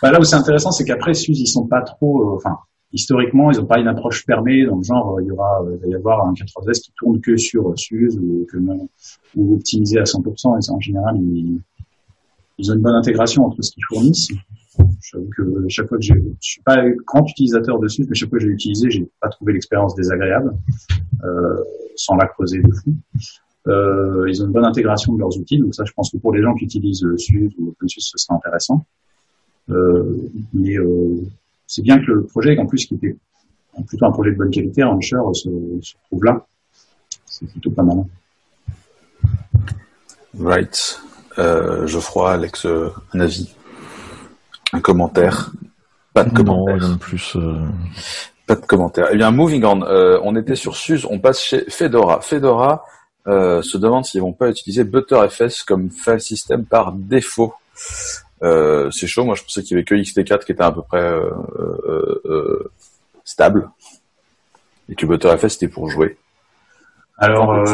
Bah, là où c'est intéressant, c'est qu'après SUSE, ils sont pas trop, euh, historiquement, ils n'ont pas une approche fermée, donc genre, il y aura, euh, il va y avoir un 4S qui tourne que sur ou, que, ou optimisé à 100%, et en général, ils, ont une bonne intégration entre ce qu'ils fournissent. J'avoue que chaque fois que je suis pas grand utilisateur de SUSE, mais chaque fois que j'ai utilisé, j'ai pas trouvé l'expérience désagréable, euh, sans la creuser de fou. Euh, ils ont une bonne intégration de leurs outils, donc ça, je pense que pour les gens qui utilisent SUSE ou OpenSUSE, ce sera intéressant. Euh, mais euh, c'est bien que le projet, en plus, qui était plutôt un projet de bonne qualité, Rancher, se, se trouve là. C'est plutôt pas mal. Right. Euh, Geoffroy, Alex, euh, un avis Un commentaire Pas de commentaire. Non, plus. Euh... Pas de commentaire. Eh bien, moving on. Euh, on était sur SUSE, on passe chez Fedora. Fedora, euh, se demandent s'ils vont pas utiliser ButterFS comme file system par défaut. Euh, c'est chaud, moi je pensais qu'il y avait que XT4 qui était à peu près euh, euh, euh stable et que ButterFS c'était pour jouer. Alors,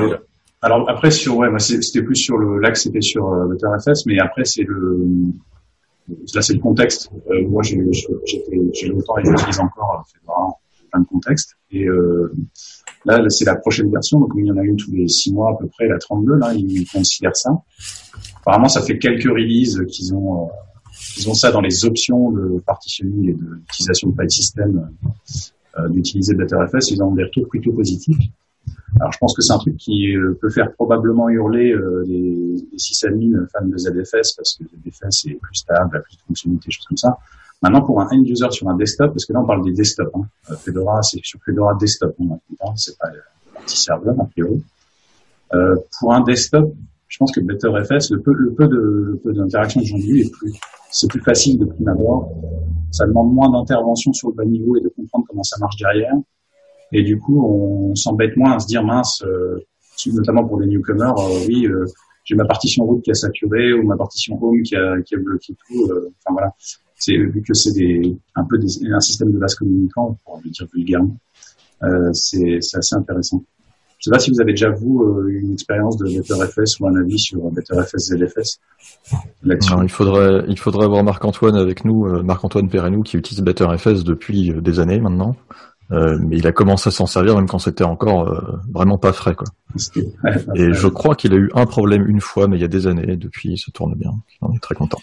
alors après sur ouais, c'était plus sur le là c'était sur ButterFS, mais après c'est le là c'est le contexte. moi j'ai longtemps et j'utilise encore plein de contextes et Là, c'est la prochaine version, donc il y en a une tous les six mois à peu près, la 32, là, ils considèrent ça. Apparemment, ça fait quelques releases qu'ils ont, euh, ils ont ça dans les options de partitioning et de l'utilisation de file system, euh, d'utiliser BetterFS, ils ont des retours plutôt positifs. Alors, je pense que c'est un truc qui euh, peut faire probablement hurler euh, les, les sysadmins fans de ZFS parce que ZFS est plus stable, a plus de fonctionnalités, choses comme ça. Maintenant, pour un end user sur un desktop, parce que là, on parle des desktops. Hein. Euh, Fedora, c'est sur Fedora desktop. Hein, c'est pas le petit serveur, a priori. Euh, pour un desktop, je pense que BetterFS, le peu, le peu de, le peu d'interaction que vu est plus, c'est plus facile de prime abord. Ça demande moins d'intervention sur le bas niveau et de comprendre comment ça marche derrière. Et du coup, on s'embête moins à se dire mince, euh, notamment pour les newcomers, euh, oui, euh, j'ai ma partition route qui a saturé ou ma partition home qui a, qui a bloqué tout. Enfin voilà, c'est vu que c'est un peu des, un système de base communicant, pour le dire vulgairement, euh, c'est assez intéressant. Je sais pas si vous avez déjà vous euh, une expérience de BetterFS ou un avis sur BetterFS ZFS là-dessus. Il faudrait il faudrait avoir Marc-Antoine avec nous, euh, Marc-Antoine Perrenou qui utilise BetterFS depuis des années maintenant. Euh, mais il a commencé à s'en servir même quand c'était encore vraiment pas frais quoi. Et je crois qu'il a eu un problème une fois, mais il y a des années. Depuis, il se tourne bien. On est très content.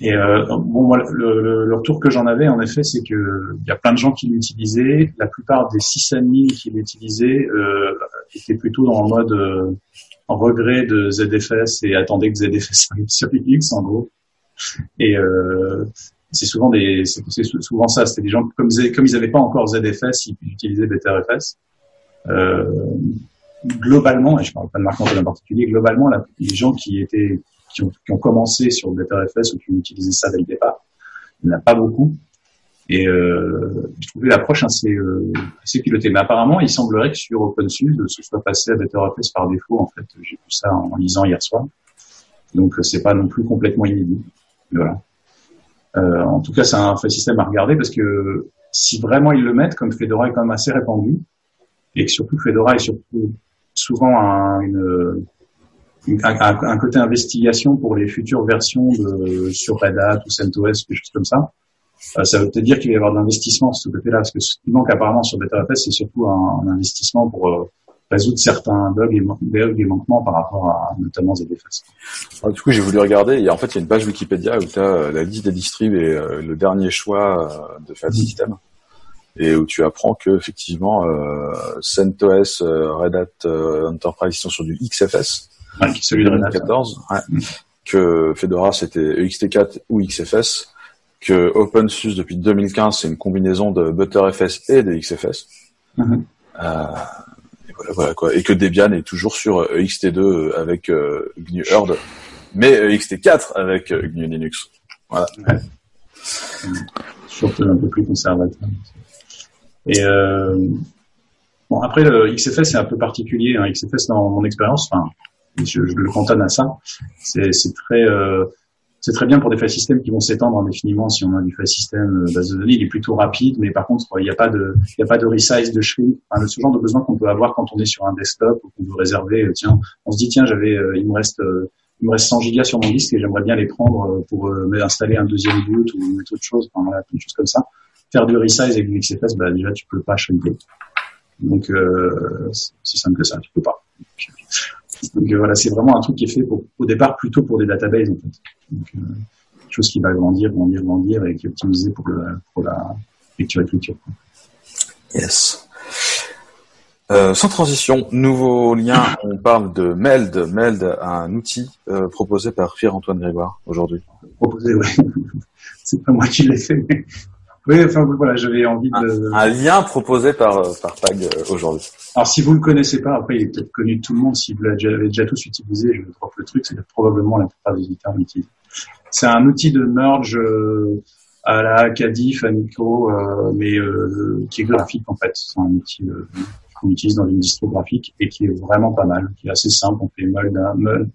Et euh, bon, moi, le, le, retour que j'en avais, en effet, c'est que il y a plein de gens qui l'utilisaient. La plupart des sysadmins qui l'utilisaient euh, étaient plutôt dans le mode euh, en regret de ZFS et attendaient que ZFS arrive sur Linux, en gros. Et euh, c'est souvent des, c'est souvent ça. C'était des gens comme comme ils n'avaient pas encore ZFS, ils utilisaient BetterFS. Euh, globalement, et je parle pas de Marc en particulier, globalement, les gens qui étaient qui ont, commencé sur BetterFS ou qui ont utilisé ça dès le départ. Il n'y en a pas beaucoup. Et euh, je trouvais l'approche assez, euh, assez pilotée. Mais apparemment, il semblerait que sur OpenSUSE, ce soit passé à BetterFS par défaut. En fait, j'ai vu ça en lisant hier soir. Donc, c'est pas non plus complètement inédit. Voilà. en tout cas, c'est un système à regarder parce que si vraiment ils le mettent, comme Fedora est quand même assez répandu, et que surtout Fedora est surtout souvent un, une, un, côté investigation pour les futures versions de, sur Red Hat ou CentOS, quelque chose comme ça. Euh, ça veut peut-être dire qu'il va y avoir de l'investissement de ce côté-là, parce que ce qui manque apparemment sur BetaFS, c'est surtout un, investissement pour euh, résoudre certains bugs et, bugs et manquements par rapport à notamment ZFS. Ah, du coup, j'ai voulu regarder, et en fait, il y a une page Wikipédia où tu as euh, la liste des distribs et le dernier choix de Fat System et où tu apprends que effectivement CentOS, Red Hat Enterprise sont sur du XFS, ouais, celui de Red Hat 14, ouais. que Fedora c'était EXT4 ou XFS, que OpenSUSE depuis 2015 c'est une combinaison de ButterFS et de XFS. Mm-hmm. euh, et voilà, voilà, quoi. Et que Debian est toujours sur EXT2 avec euh, GNU Hurd, mais EXT4 avec euh, GNU Linux. Voilà. Ouais. Surtout un peu plus conservateur. Et euh, bon, après, le XFS c'est un peu particulier. Hein. XFS, dans mon expérience, enfin, je, le cantonne à ça. C'est très euh, très bien pour des file systèmes qui vont s'étendre indéfiniment si on a du file system base de données. Il est plutôt rapide, mais par contre, il n'y a pas de, de resize, de shrink, ce genre de besoin qu'on peut avoir quand on est sur un desktop ou qu'on veut réserver. Euh, tiens, on se dit tiens, j'avais, euh, il me reste, il me reste 100 gigas sur mon disque et j'aimerais bien les prendre pour installer un deuxième boot ou mettre autre chose, enfin, voilà, une chose comme ça. Faire du resize avec du XFS, bah, déjà, tu peux pas shrinker. Donc, euh, c'est simple que ça, tu peux pas. Donc voilà, c'est vraiment un truc qui est fait pour, au départ plutôt pour des databases en fait. Donc, euh, chose qui va grandir, grandir, grandir et qui est optimisée pour, le, pour la lecture-écriture. Yes. Euh, sans transition, nouveau lien, on parle de Meld. Meld, un outil euh, proposé par Pierre-Antoine Grégoire aujourd'hui. Proposé, oui. c'est pas moi qui l'ai fait, mais oui, enfin voilà, j'avais envie de... Un, lien proposé par, par PAG euh, aujourd'hui. Alors si vous ne le connaissez pas, après il est peut-être connu de tout le monde, si vous l'avez déjà, tous utilisé, je drop le truc, c'est probablement la plupart des éditeurs l'utilisent. C'est un outil de merge euh, à la Cadif, à Nico, euh, mais euh, qui est graphique en fait. C'est un outil qu'on utilise dans une distro graphique et qui est vraiment pas mal, qui est assez simple. On fait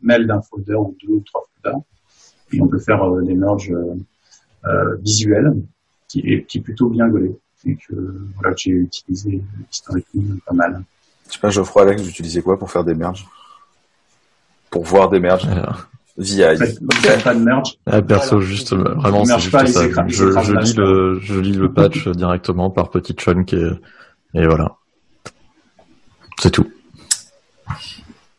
mail d'un folder ou deux ou trois folders, et on peut faire des merges visuels qui est, qui est plutôt bien gaulé et que voilà j'ai utilisé historiquement pas mal. Je sais pas, Geoffroy Alex, vous utilisez quoi pour faire des merges? Pour voir des merges? VI. pas de merge. Ah, perso, juste, vraiment, c'est juste ça. Je, je, lis le, je lis le patch directement par petit chunk et, et voilà. C'est tout.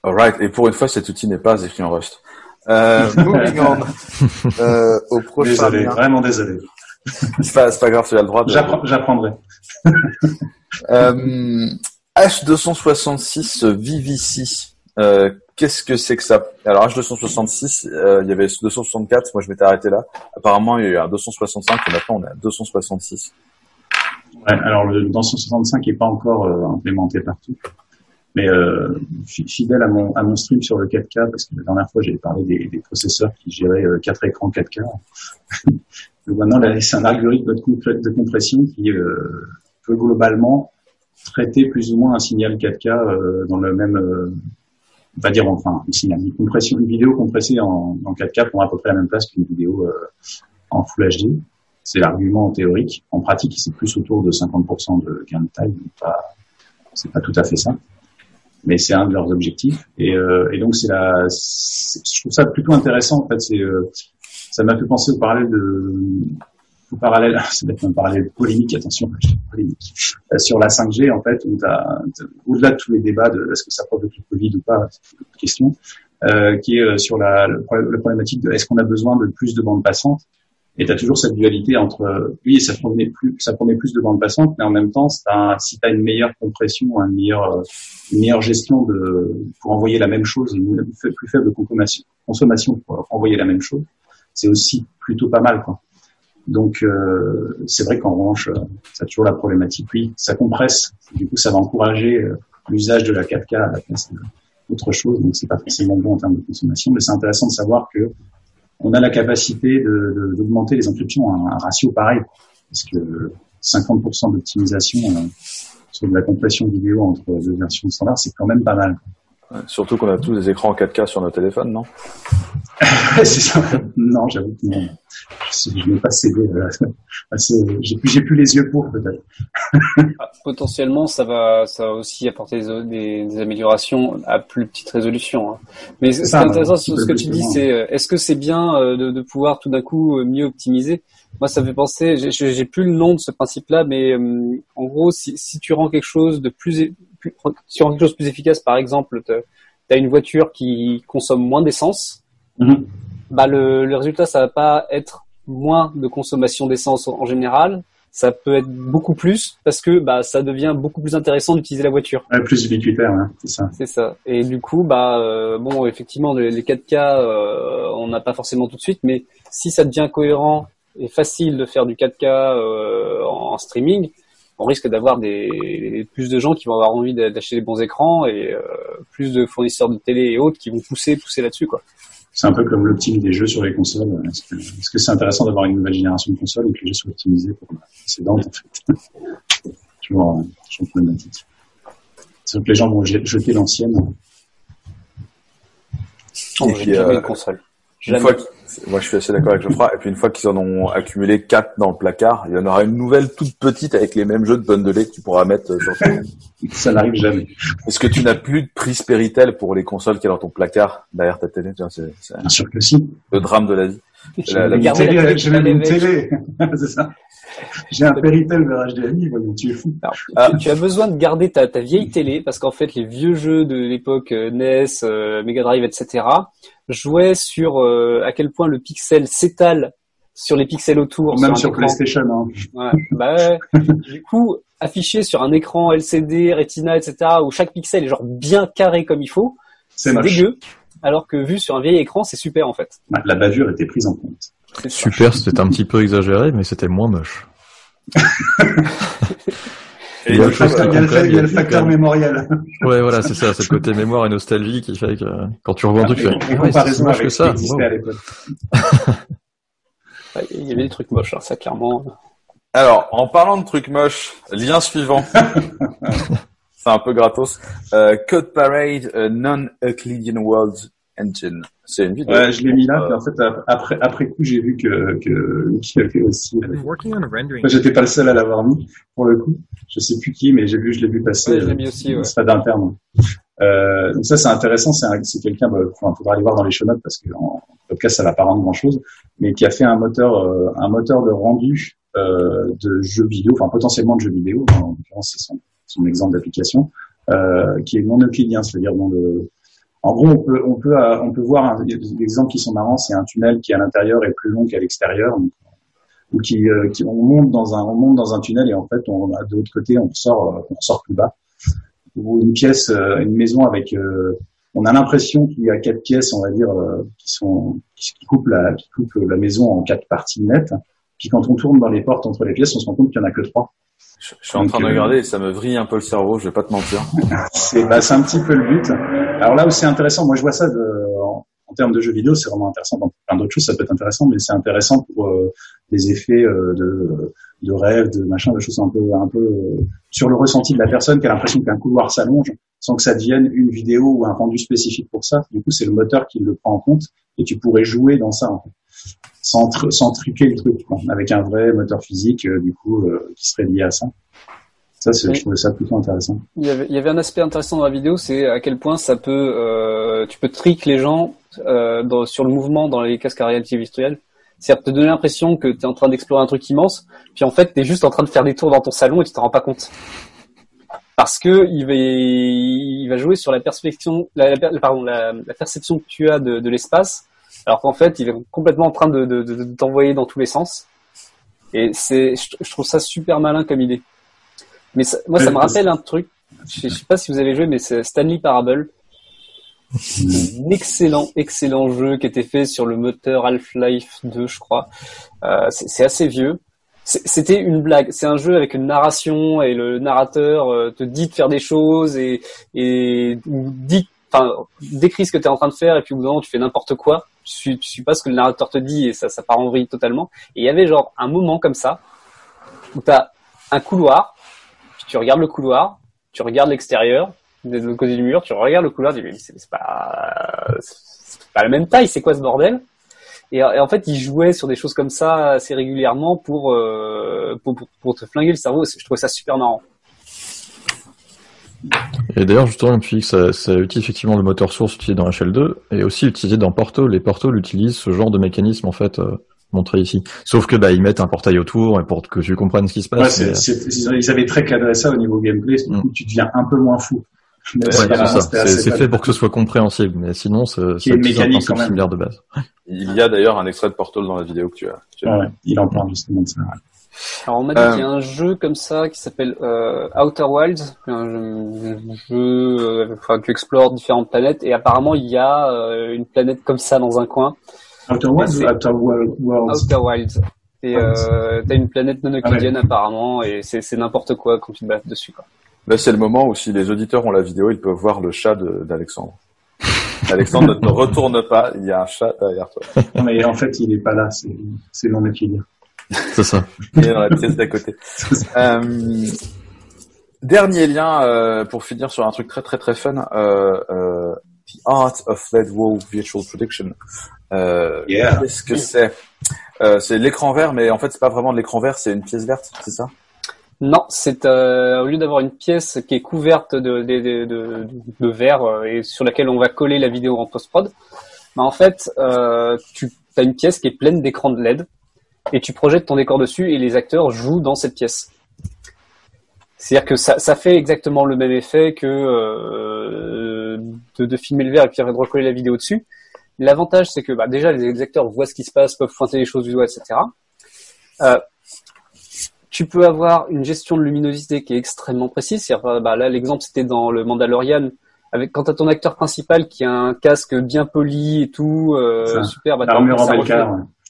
Alright. Et pour une fois, cet outil n'est pas écrit en Rust. Euh, moving on. euh, au prochain. Désolé, vraiment désolé c'est pas, pas grave, tu as le droit. De... J'apprendrai. euh, H266 VVC. Euh, Qu'est-ce que c'est que ça? Alors H266, euh, il y avait 264, moi je m'étais arrêté là. Apparemment, il y a eu un 265 et maintenant on est à 266. Ouais, alors le 265 n'est pas encore euh, implémenté partout. Mais euh, fidèle à mon, à mon stream sur le 4K, parce que la dernière fois j'ai parlé des, des, processeurs qui géraient 4 écrans 4K. Donc maintenant, c'est un algorithme de compression qui euh, peut globalement traiter plus ou moins un signal 4K euh, dans le même, euh, on va dire enfin, une vidéo compressée en, en 4K prend à peu près la même place qu'une vidéo euh, en Full HD. C'est l'argument théorique. En pratique, c'est plus autour de 50% de gain de taille. C'est pas tout à fait ça, mais c'est un de leurs objectifs. Et donc c'est la, je trouve ça plutôt intéressant en fait. C'est ça m'a fait penser au parallèle de, au parallèle, c'est peut-être un parallèle polémique, attention, polémique, euh, sur la 5G, en fait, où au-delà de tous les débats de est-ce que ça provoque le Covid ou pas, question, euh, qui est euh, sur la, problématique de est-ce qu'on a besoin de plus de bandes passantes? Et tu as toujours cette dualité entre oui, ça promet plus, ça promet plus de bandes passantes, mais en même temps, si tu as une meilleure compression, une meilleure, gestion pour envoyer la même chose, une plus faible consommation pour envoyer la même chose, c'est aussi plutôt pas mal. Quoi. Donc euh, c'est vrai qu'en revanche, euh, ça a toujours la problématique, oui, ça compresse, du coup ça va encourager euh, l'usage de la 4K à la place d'autre chose, donc c'est pas forcément bon en termes de consommation, mais c'est intéressant de savoir que on a la capacité d'augmenter les encryptions à un ratio pareil, parce que 50% d'optimisation sur de la compression vidéo entre deux versions standards, c'est quand même pas mal. Surtout qu'on a tous des écrans en 4K sur nos téléphones, non? C'est ça. Non, j'avoue que non. Je n'ai pas cédé. J'ai plus, plus les yeux pour peut-être. Ah, potentiellement, ça va, ça va aussi apporter des, des, améliorations à plus petite résolution. Hein. Mais ce qui est intéressant, ce que tu dis, c'est euh, est-ce que c'est bien euh, de, de, pouvoir tout d'un coup euh, mieux optimiser? Moi, ça me fait penser. J'ai plus le nom de ce principe-là, mais en gros, si, si tu rends quelque chose de plus, plus rends quelque chose de plus efficace, par exemple, tu as une voiture qui consomme moins d'essence. Mm-hmm. Bah le, le résultat, ça va pas être moins de consommation d'essence en général, ça peut être beaucoup plus parce que bah ça devient beaucoup plus intéressant d'utiliser la voiture. plus ubiquitaire, hein, c'est ça. C'est ça. Et du coup, bah euh, bon, effectivement, les, 4K, euh, on n'a pas forcément tout de suite, mais si ça devient cohérent et facile de faire du 4K euh, en, streaming, on risque d'avoir des plus de gens qui vont avoir envie d'acheter des bons écrans et plus de fournisseurs de télé et autres qui vont pousser pousser là-dessus quoi c'est un peu comme l'optimisme des jeux sur les consoles. Est-ce que c'est intéressant d'avoir une nouvelle génération de consoles et que les jeux soient optimisés pour la précédente, en fait? Toujours, toujours problématique. C'est que les gens vont jeter l'ancienne. Oh, j'ai jamais euh, une console. Une fois moi, je suis assez d'accord avec Geoffroy. Et puis, une fois qu'ils en ont accumulé quatre dans le placard, il y en aura une nouvelle toute petite avec les mêmes jeux de bundlés que tu pourras mettre sur ton... Ça n'arrive jamais. Est-ce que tu n'as plus de prise Péritel pour les consoles qui sont dans ton placard derrière ta télé? C'est, Bien sûr que si. Le drame de la vie. La, la, télé, j'ai même une télé. c'est ça. J'ai un Péritel vers HDMI, tu es fou. tu, as besoin de garder ta, ta vieille télé parce qu'en fait, les vieux jeux de l'époque euh, NES, euh, Mega Drive, etc., jouait sur euh, à quel point le pixel s'étale sur les pixels autour. Même sur, PlayStation. Hein. bah, du coup, affiché sur un écran LCD, Retina, etc., où chaque pixel est genre bien carré comme il faut, c'est dégueu. Alors que vu sur un vieil écran, c'est super en fait. La bavure était prise en compte. Super, c'était un petit peu exagéré, mais c'était moins moche. il, y a le, facteur mémoriel. Ouais, voilà, c'est ça, c'est le côté mémoire et nostalgie qui fait que quand tu revois un truc, tu fais, ouais, c'est moche que ça. il y avait des trucs moches, hein, ça clairement. Alors, en parlant de trucs moches, lien suivant. c'est un peu gratos. Euh, Code Parade uh, Non-Euclidean World Engine. C'est une vidéo. Ouais, je l'ai mis là, puis en fait, après, après coup, j'ai vu que, que, qu'il y avait aussi. Euh... J'étais pas le seul à l'avoir mis, pour le coup. Je sais plus qui, mais j'ai vu, je l'ai vu passer. Ouais, je l'ai mis aussi, ouais. C'est d'interne. Euh, donc ça, c'est intéressant. C'est, c'est quelqu'un, bah, enfin, faudra aller voir dans les show notes parce que en podcast, ça va pas rendre grand chose, mais qui a fait un moteur, euh, un moteur de rendu, euh, de jeux vidéo, enfin, potentiellement de jeux vidéo. En l'occurrence, c'est son, son exemple d'application, euh, qui est non euclidien, c'est-à-dire dans le, en gros, on peut, on peut, euh, voir des exemples qui sont marrants. C'est un tunnel qui à l'intérieur est plus long qu'à l'extérieur, ou qui, euh, qui, on monte dans un, on monte dans un tunnel et en fait, on de l'autre côté, on sort, on sort plus bas. Ou une pièce, une maison avec, on a l'impression qu'il y a quatre pièces, on va dire, qui sont, qui, coupent la, qui coupent la maison en quatre parties nettes. Puis quand on tourne dans les portes entre les pièces, on se rend compte qu'il y en a que trois. Je, suis en train de regarder et ça me vrille un peu le cerveau, je vais pas te mentir. c'est bah, un petit peu le but. Alors là où c'est intéressant, moi je vois ça de, en, termes de jeux vidéo, c'est vraiment intéressant. Dans plein d'autres choses, ça peut être intéressant, mais c'est intéressant pour euh, des effets euh, de, de rêve, de machin, de choses un peu, un peu euh, sur le ressenti de la personne qui a l'impression qu'un couloir s'allonge sans que ça devienne une vidéo ou un rendu spécifique pour ça. Du coup, c'est le moteur qui le prend en compte et tu pourrais jouer dans ça. En fait sans, sans truquer le truc, avec un vrai moteur physique, euh, du coup, euh, qui serait lié à ça. Ça, je trouvais ça plutôt intéressant. Il y, avait, il y avait un aspect intéressant dans la vidéo, c'est à quel point ça peut, euh, tu peux trick les gens dans, sur le mouvement dans les casques à réalité virtuelle. C'est-à-dire te donner l'impression que tu es en train d'explorer un truc immense, puis en fait, tu es juste en train de faire des tours dans ton salon et tu t'en rends pas compte. Parce que il va, il va jouer sur la perception, la, la pardon, la, la, perception que tu as de, de l'espace alors qu'en fait, il est complètement en train de, de, de, t'envoyer dans tous les sens. Et c'est, je, trouve ça super malin comme idée. Mais moi, ça me rappelle un truc. Je, sais pas si vous avez joué, mais c'est Stanley Parable. un excellent, excellent jeu qui était fait sur le moteur Half-Life 2, je crois. Euh, c'est assez vieux. C'était une blague. C'est un jeu avec une narration et le narrateur euh, te dit de faire des choses et, et dit enfin, décris ce que tu es en train de faire et puis au bout d'un moment tu fais n'importe quoi. Suis, tu suis pas ce que le narrateur te dit et ça, ça part en vrille totalement. Et il y avait genre un moment comme ça où tu as un couloir, tu regardes le couloir, tu regardes l'extérieur, de l'autre côté du mur, tu regardes le couloir, tu dis mais c'est pas, pas la même taille, c'est quoi ce bordel? Et, en fait, il jouait sur des choses comme ça assez régulièrement pour, euh, pour, pour, te flinguer le cerveau. Je trouvais ça super marrant. Et d'ailleurs, justement, tu dis que ça, ça, utilise effectivement le moteur source utilisé dans HL2 et aussi utilisé dans Porto. Les Porto utilisent ce genre de mécanisme en fait euh, montré ici. Sauf que bah ils mettent un portail autour et pour que tu comprennes ce qui se passe. Ouais, ils avaient très cadré ça au niveau gameplay. Du coup, mm. tu deviens un peu moins fou. c'est fait pour que ce soit compréhensible, mais sinon, c'est une mécanique quand même. similaire de base. Il y a d'ailleurs un extrait de Portal dans la vidéo que tu as. Ouais, il en parle justement de ça. Alors on m'a dit qu'il y a euh. un jeu comme ça qui s'appelle euh, Outer Wilds, un jeu, euh, enfin tu explores différentes planètes et apparemment il y a euh, une planète comme ça dans un coin. Outer Wilds ou Outer Worlds? Outer Wilds. Et euh, t'as une planète non euclidienne ah apparemment et c'est n'importe quoi quand tu te bats dessus quoi. Là c'est le moment où si les auditeurs ont la vidéo, ils peuvent voir le chat d'Alexandre. Alexandre ne retourne pas, il y a un chat derrière toi. Non mais en fait il est pas là, c'est non euclidien. C'est ça. Il est dans la pièce d'à côté. Euh, dernier lien euh, pour finir sur un truc très très très fun. Euh, euh The Art of Led Wall Virtual Prediction. Euh, Qu'est-ce que c'est? C'est l'écran vert, mais en fait c'est pas vraiment de l'écran vert, c'est une pièce verte, c'est ça? Non, c'est au lieu d'avoir une pièce qui est couverte de, de, de, de, verre et sur laquelle on va coller la vidéo en post-prod, bah en fait, euh, tu as une pièce qui est pleine d'écrans de LED et tu projettes ton décor dessus et les acteurs jouent dans cette pièce. C'est-à-dire que ça, ça, fait exactement le même effet que euh, de, de, filmer le verre et puis de recoller la vidéo dessus. L'avantage, c'est que bah, déjà, les acteurs voient ce qui se passe, peuvent pointer les choses du doigt, etc. Euh, tu peux avoir une gestion de luminosité qui est extrêmement précise. Bah, là, l'exemple, c'était dans le Mandalorian. Avec, quand tu as ton acteur principal qui a un casque bien poli et tout, euh, super, bah,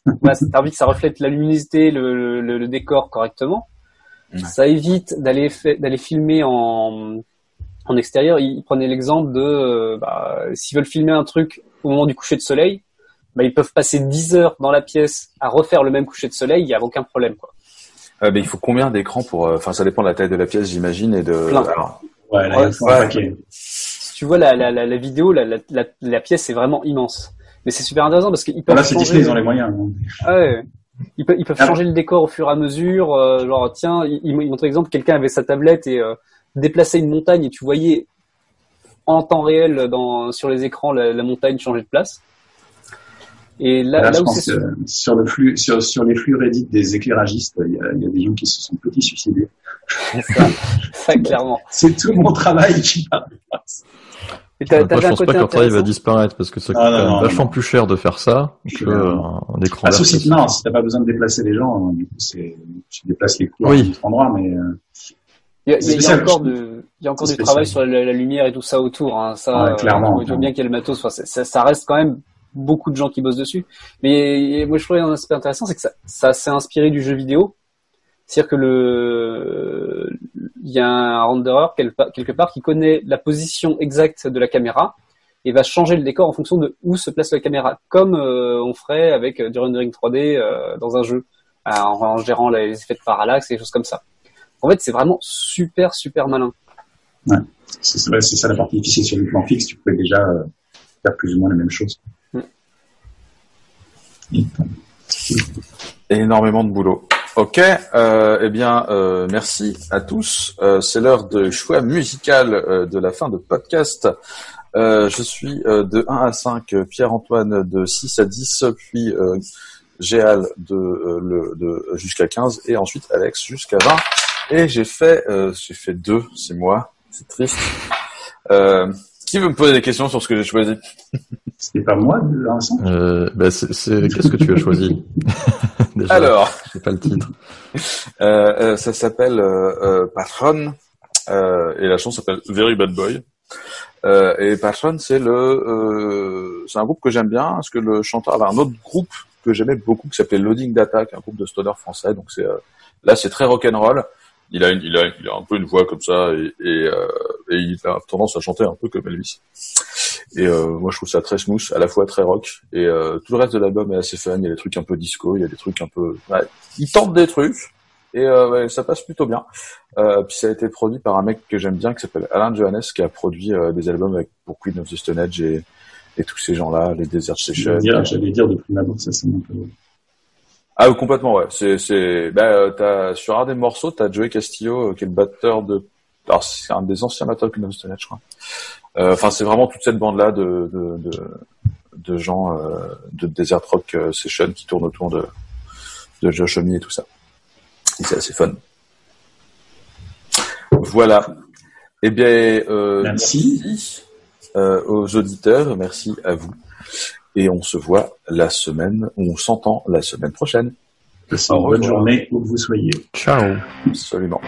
ouais, t'as envie que ça reflète la luminosité, le, le, le décor correctement. Ça évite d'aller d'aller filmer en, en extérieur. Ils prenaient l'exemple de euh, bah, s'ils veulent filmer un truc au moment du coucher de soleil, bah, ils peuvent passer 10 heures dans la pièce à refaire le même coucher de soleil, il n'y a aucun problème. Quoi. Euh, mais il faut combien d'écrans pour... Euh, enfin, ça dépend de la taille de la pièce, j'imagine, et de... Plein. ouais, là, ouais, Si tu vois la, la, la, la vidéo, la, la, la, pièce est vraiment immense. Mais c'est super intéressant parce qu'ils peuvent. Là, c'est Disney, ils ont les moyens. Ah ouais. Ils peuvent, ils peuvent changer le décor au fur et à mesure. Euh, genre, tiens, ils, ils montrent l'exemple, quelqu'un avait sa tablette et euh, déplaçait une montagne et tu voyais en temps réel dans, sur les écrans la, la montagne changer de place. Et là, là, là où c'est sur le flux, sur, sur les flux Reddit des éclairagistes, il y a, il y a des gens qui se sont petits suicidés. Ça, ça clairement. c'est tout mon travail qui va. Moi, je pense pas que leur travail va disparaître parce que ça ah, coûte vachement plus cher de faire ça que un écran ah, si, Non, si t'as pas besoin de déplacer les gens, du coup, c'est, tu déplaces les coups oui. à endroit, mais. Euh, il y a, il y a encore, de, il y a encore du travail sur la, lumière et tout ça autour. Hein. Ça, ouais, clairement. Euh, on voit bien qu'il y a le matos. Enfin, ça, ça, reste quand même beaucoup de gens qui bossent dessus. Mais moi, je trouvais un aspect intéressant, c'est que ça, ça s'est inspiré du jeu vidéo. C'est-à-dire que le, il y a un renderer quelque part qui connaît la position exacte de la caméra et va changer le décor en fonction de où se place la caméra, comme euh, on ferait avec euh, du rendering 3D euh, dans un jeu, en, gérant les effets de parallaxe et des choses comme ça. En fait, c'est vraiment super, super malin. Ouais, c'est ça la partie difficile sur le plan fixe, tu peux déjà faire plus ou moins la même chose. Mm. Énormément de boulot. Ok, euh, eh bien, euh, merci à tous. Euh, c'est l'heure de choix musical euh, de la fin de podcast. Euh, je suis euh, de 1 à 5, Pierre-Antoine de 6 à 10, puis Géal de, le, de jusqu'à 15, et ensuite Alex jusqu'à 20. Et j'ai fait, j'ai fait deux, c'est moi, c'est triste. qui veut me poser des questions sur ce que j'ai choisi? C'est pas moi, euh, bah c'est, Qu'est-ce que tu as choisi? Déjà, Alors, je pas le titre. Euh, euh, ça s'appelle euh, Patron et la chanson s'appelle Very Bad Boy. et Patron, c'est le, c'est un groupe que j'aime bien parce que le chanteur avait un autre groupe que j'aimais beaucoup qui s'appelait Loading Data, un groupe de stoner français. Donc c'est là, c'est très rock'n'roll il a, une, il, a, il a un peu une voix comme ça et, euh, et, il a tendance à chanter un peu comme Elvis. Et euh, moi, je trouve ça très smooth, à la fois très rock. Et euh, tout le reste de l'album est assez fun. Il y a des trucs un peu disco, il y a des trucs un peu. Ouais, il tente des trucs. Et euh, ça passe plutôt bien. Euh, puis ça a été produit par un mec que j'aime bien, qui s'appelle Alain Johannes, qui a produit euh, des albums avec pour Queen of the Stone Age et, et tous ces gens-là, les Desert Sessions. J'allais dire, de prime abord, ça c'est. Ah complètement ouais. C'est c'est bah t'as sur un des morceaux t'as Joey Castillo qui est le batteur de alors c'est un des anciens batteurs de Stone je crois. Enfin c'est vraiment toute cette bande là de de, de, de gens de Desert Rock Session qui tournent autour de de Josh Homme et tout ça. Et c'est assez fun. Voilà. Eh bien, euh, merci euh, aux auditeurs, merci à vous. Et on se voit la semaine, on s'entend la semaine prochaine. Passez une bonne journée où que vous soyez. Ciao. Absolument.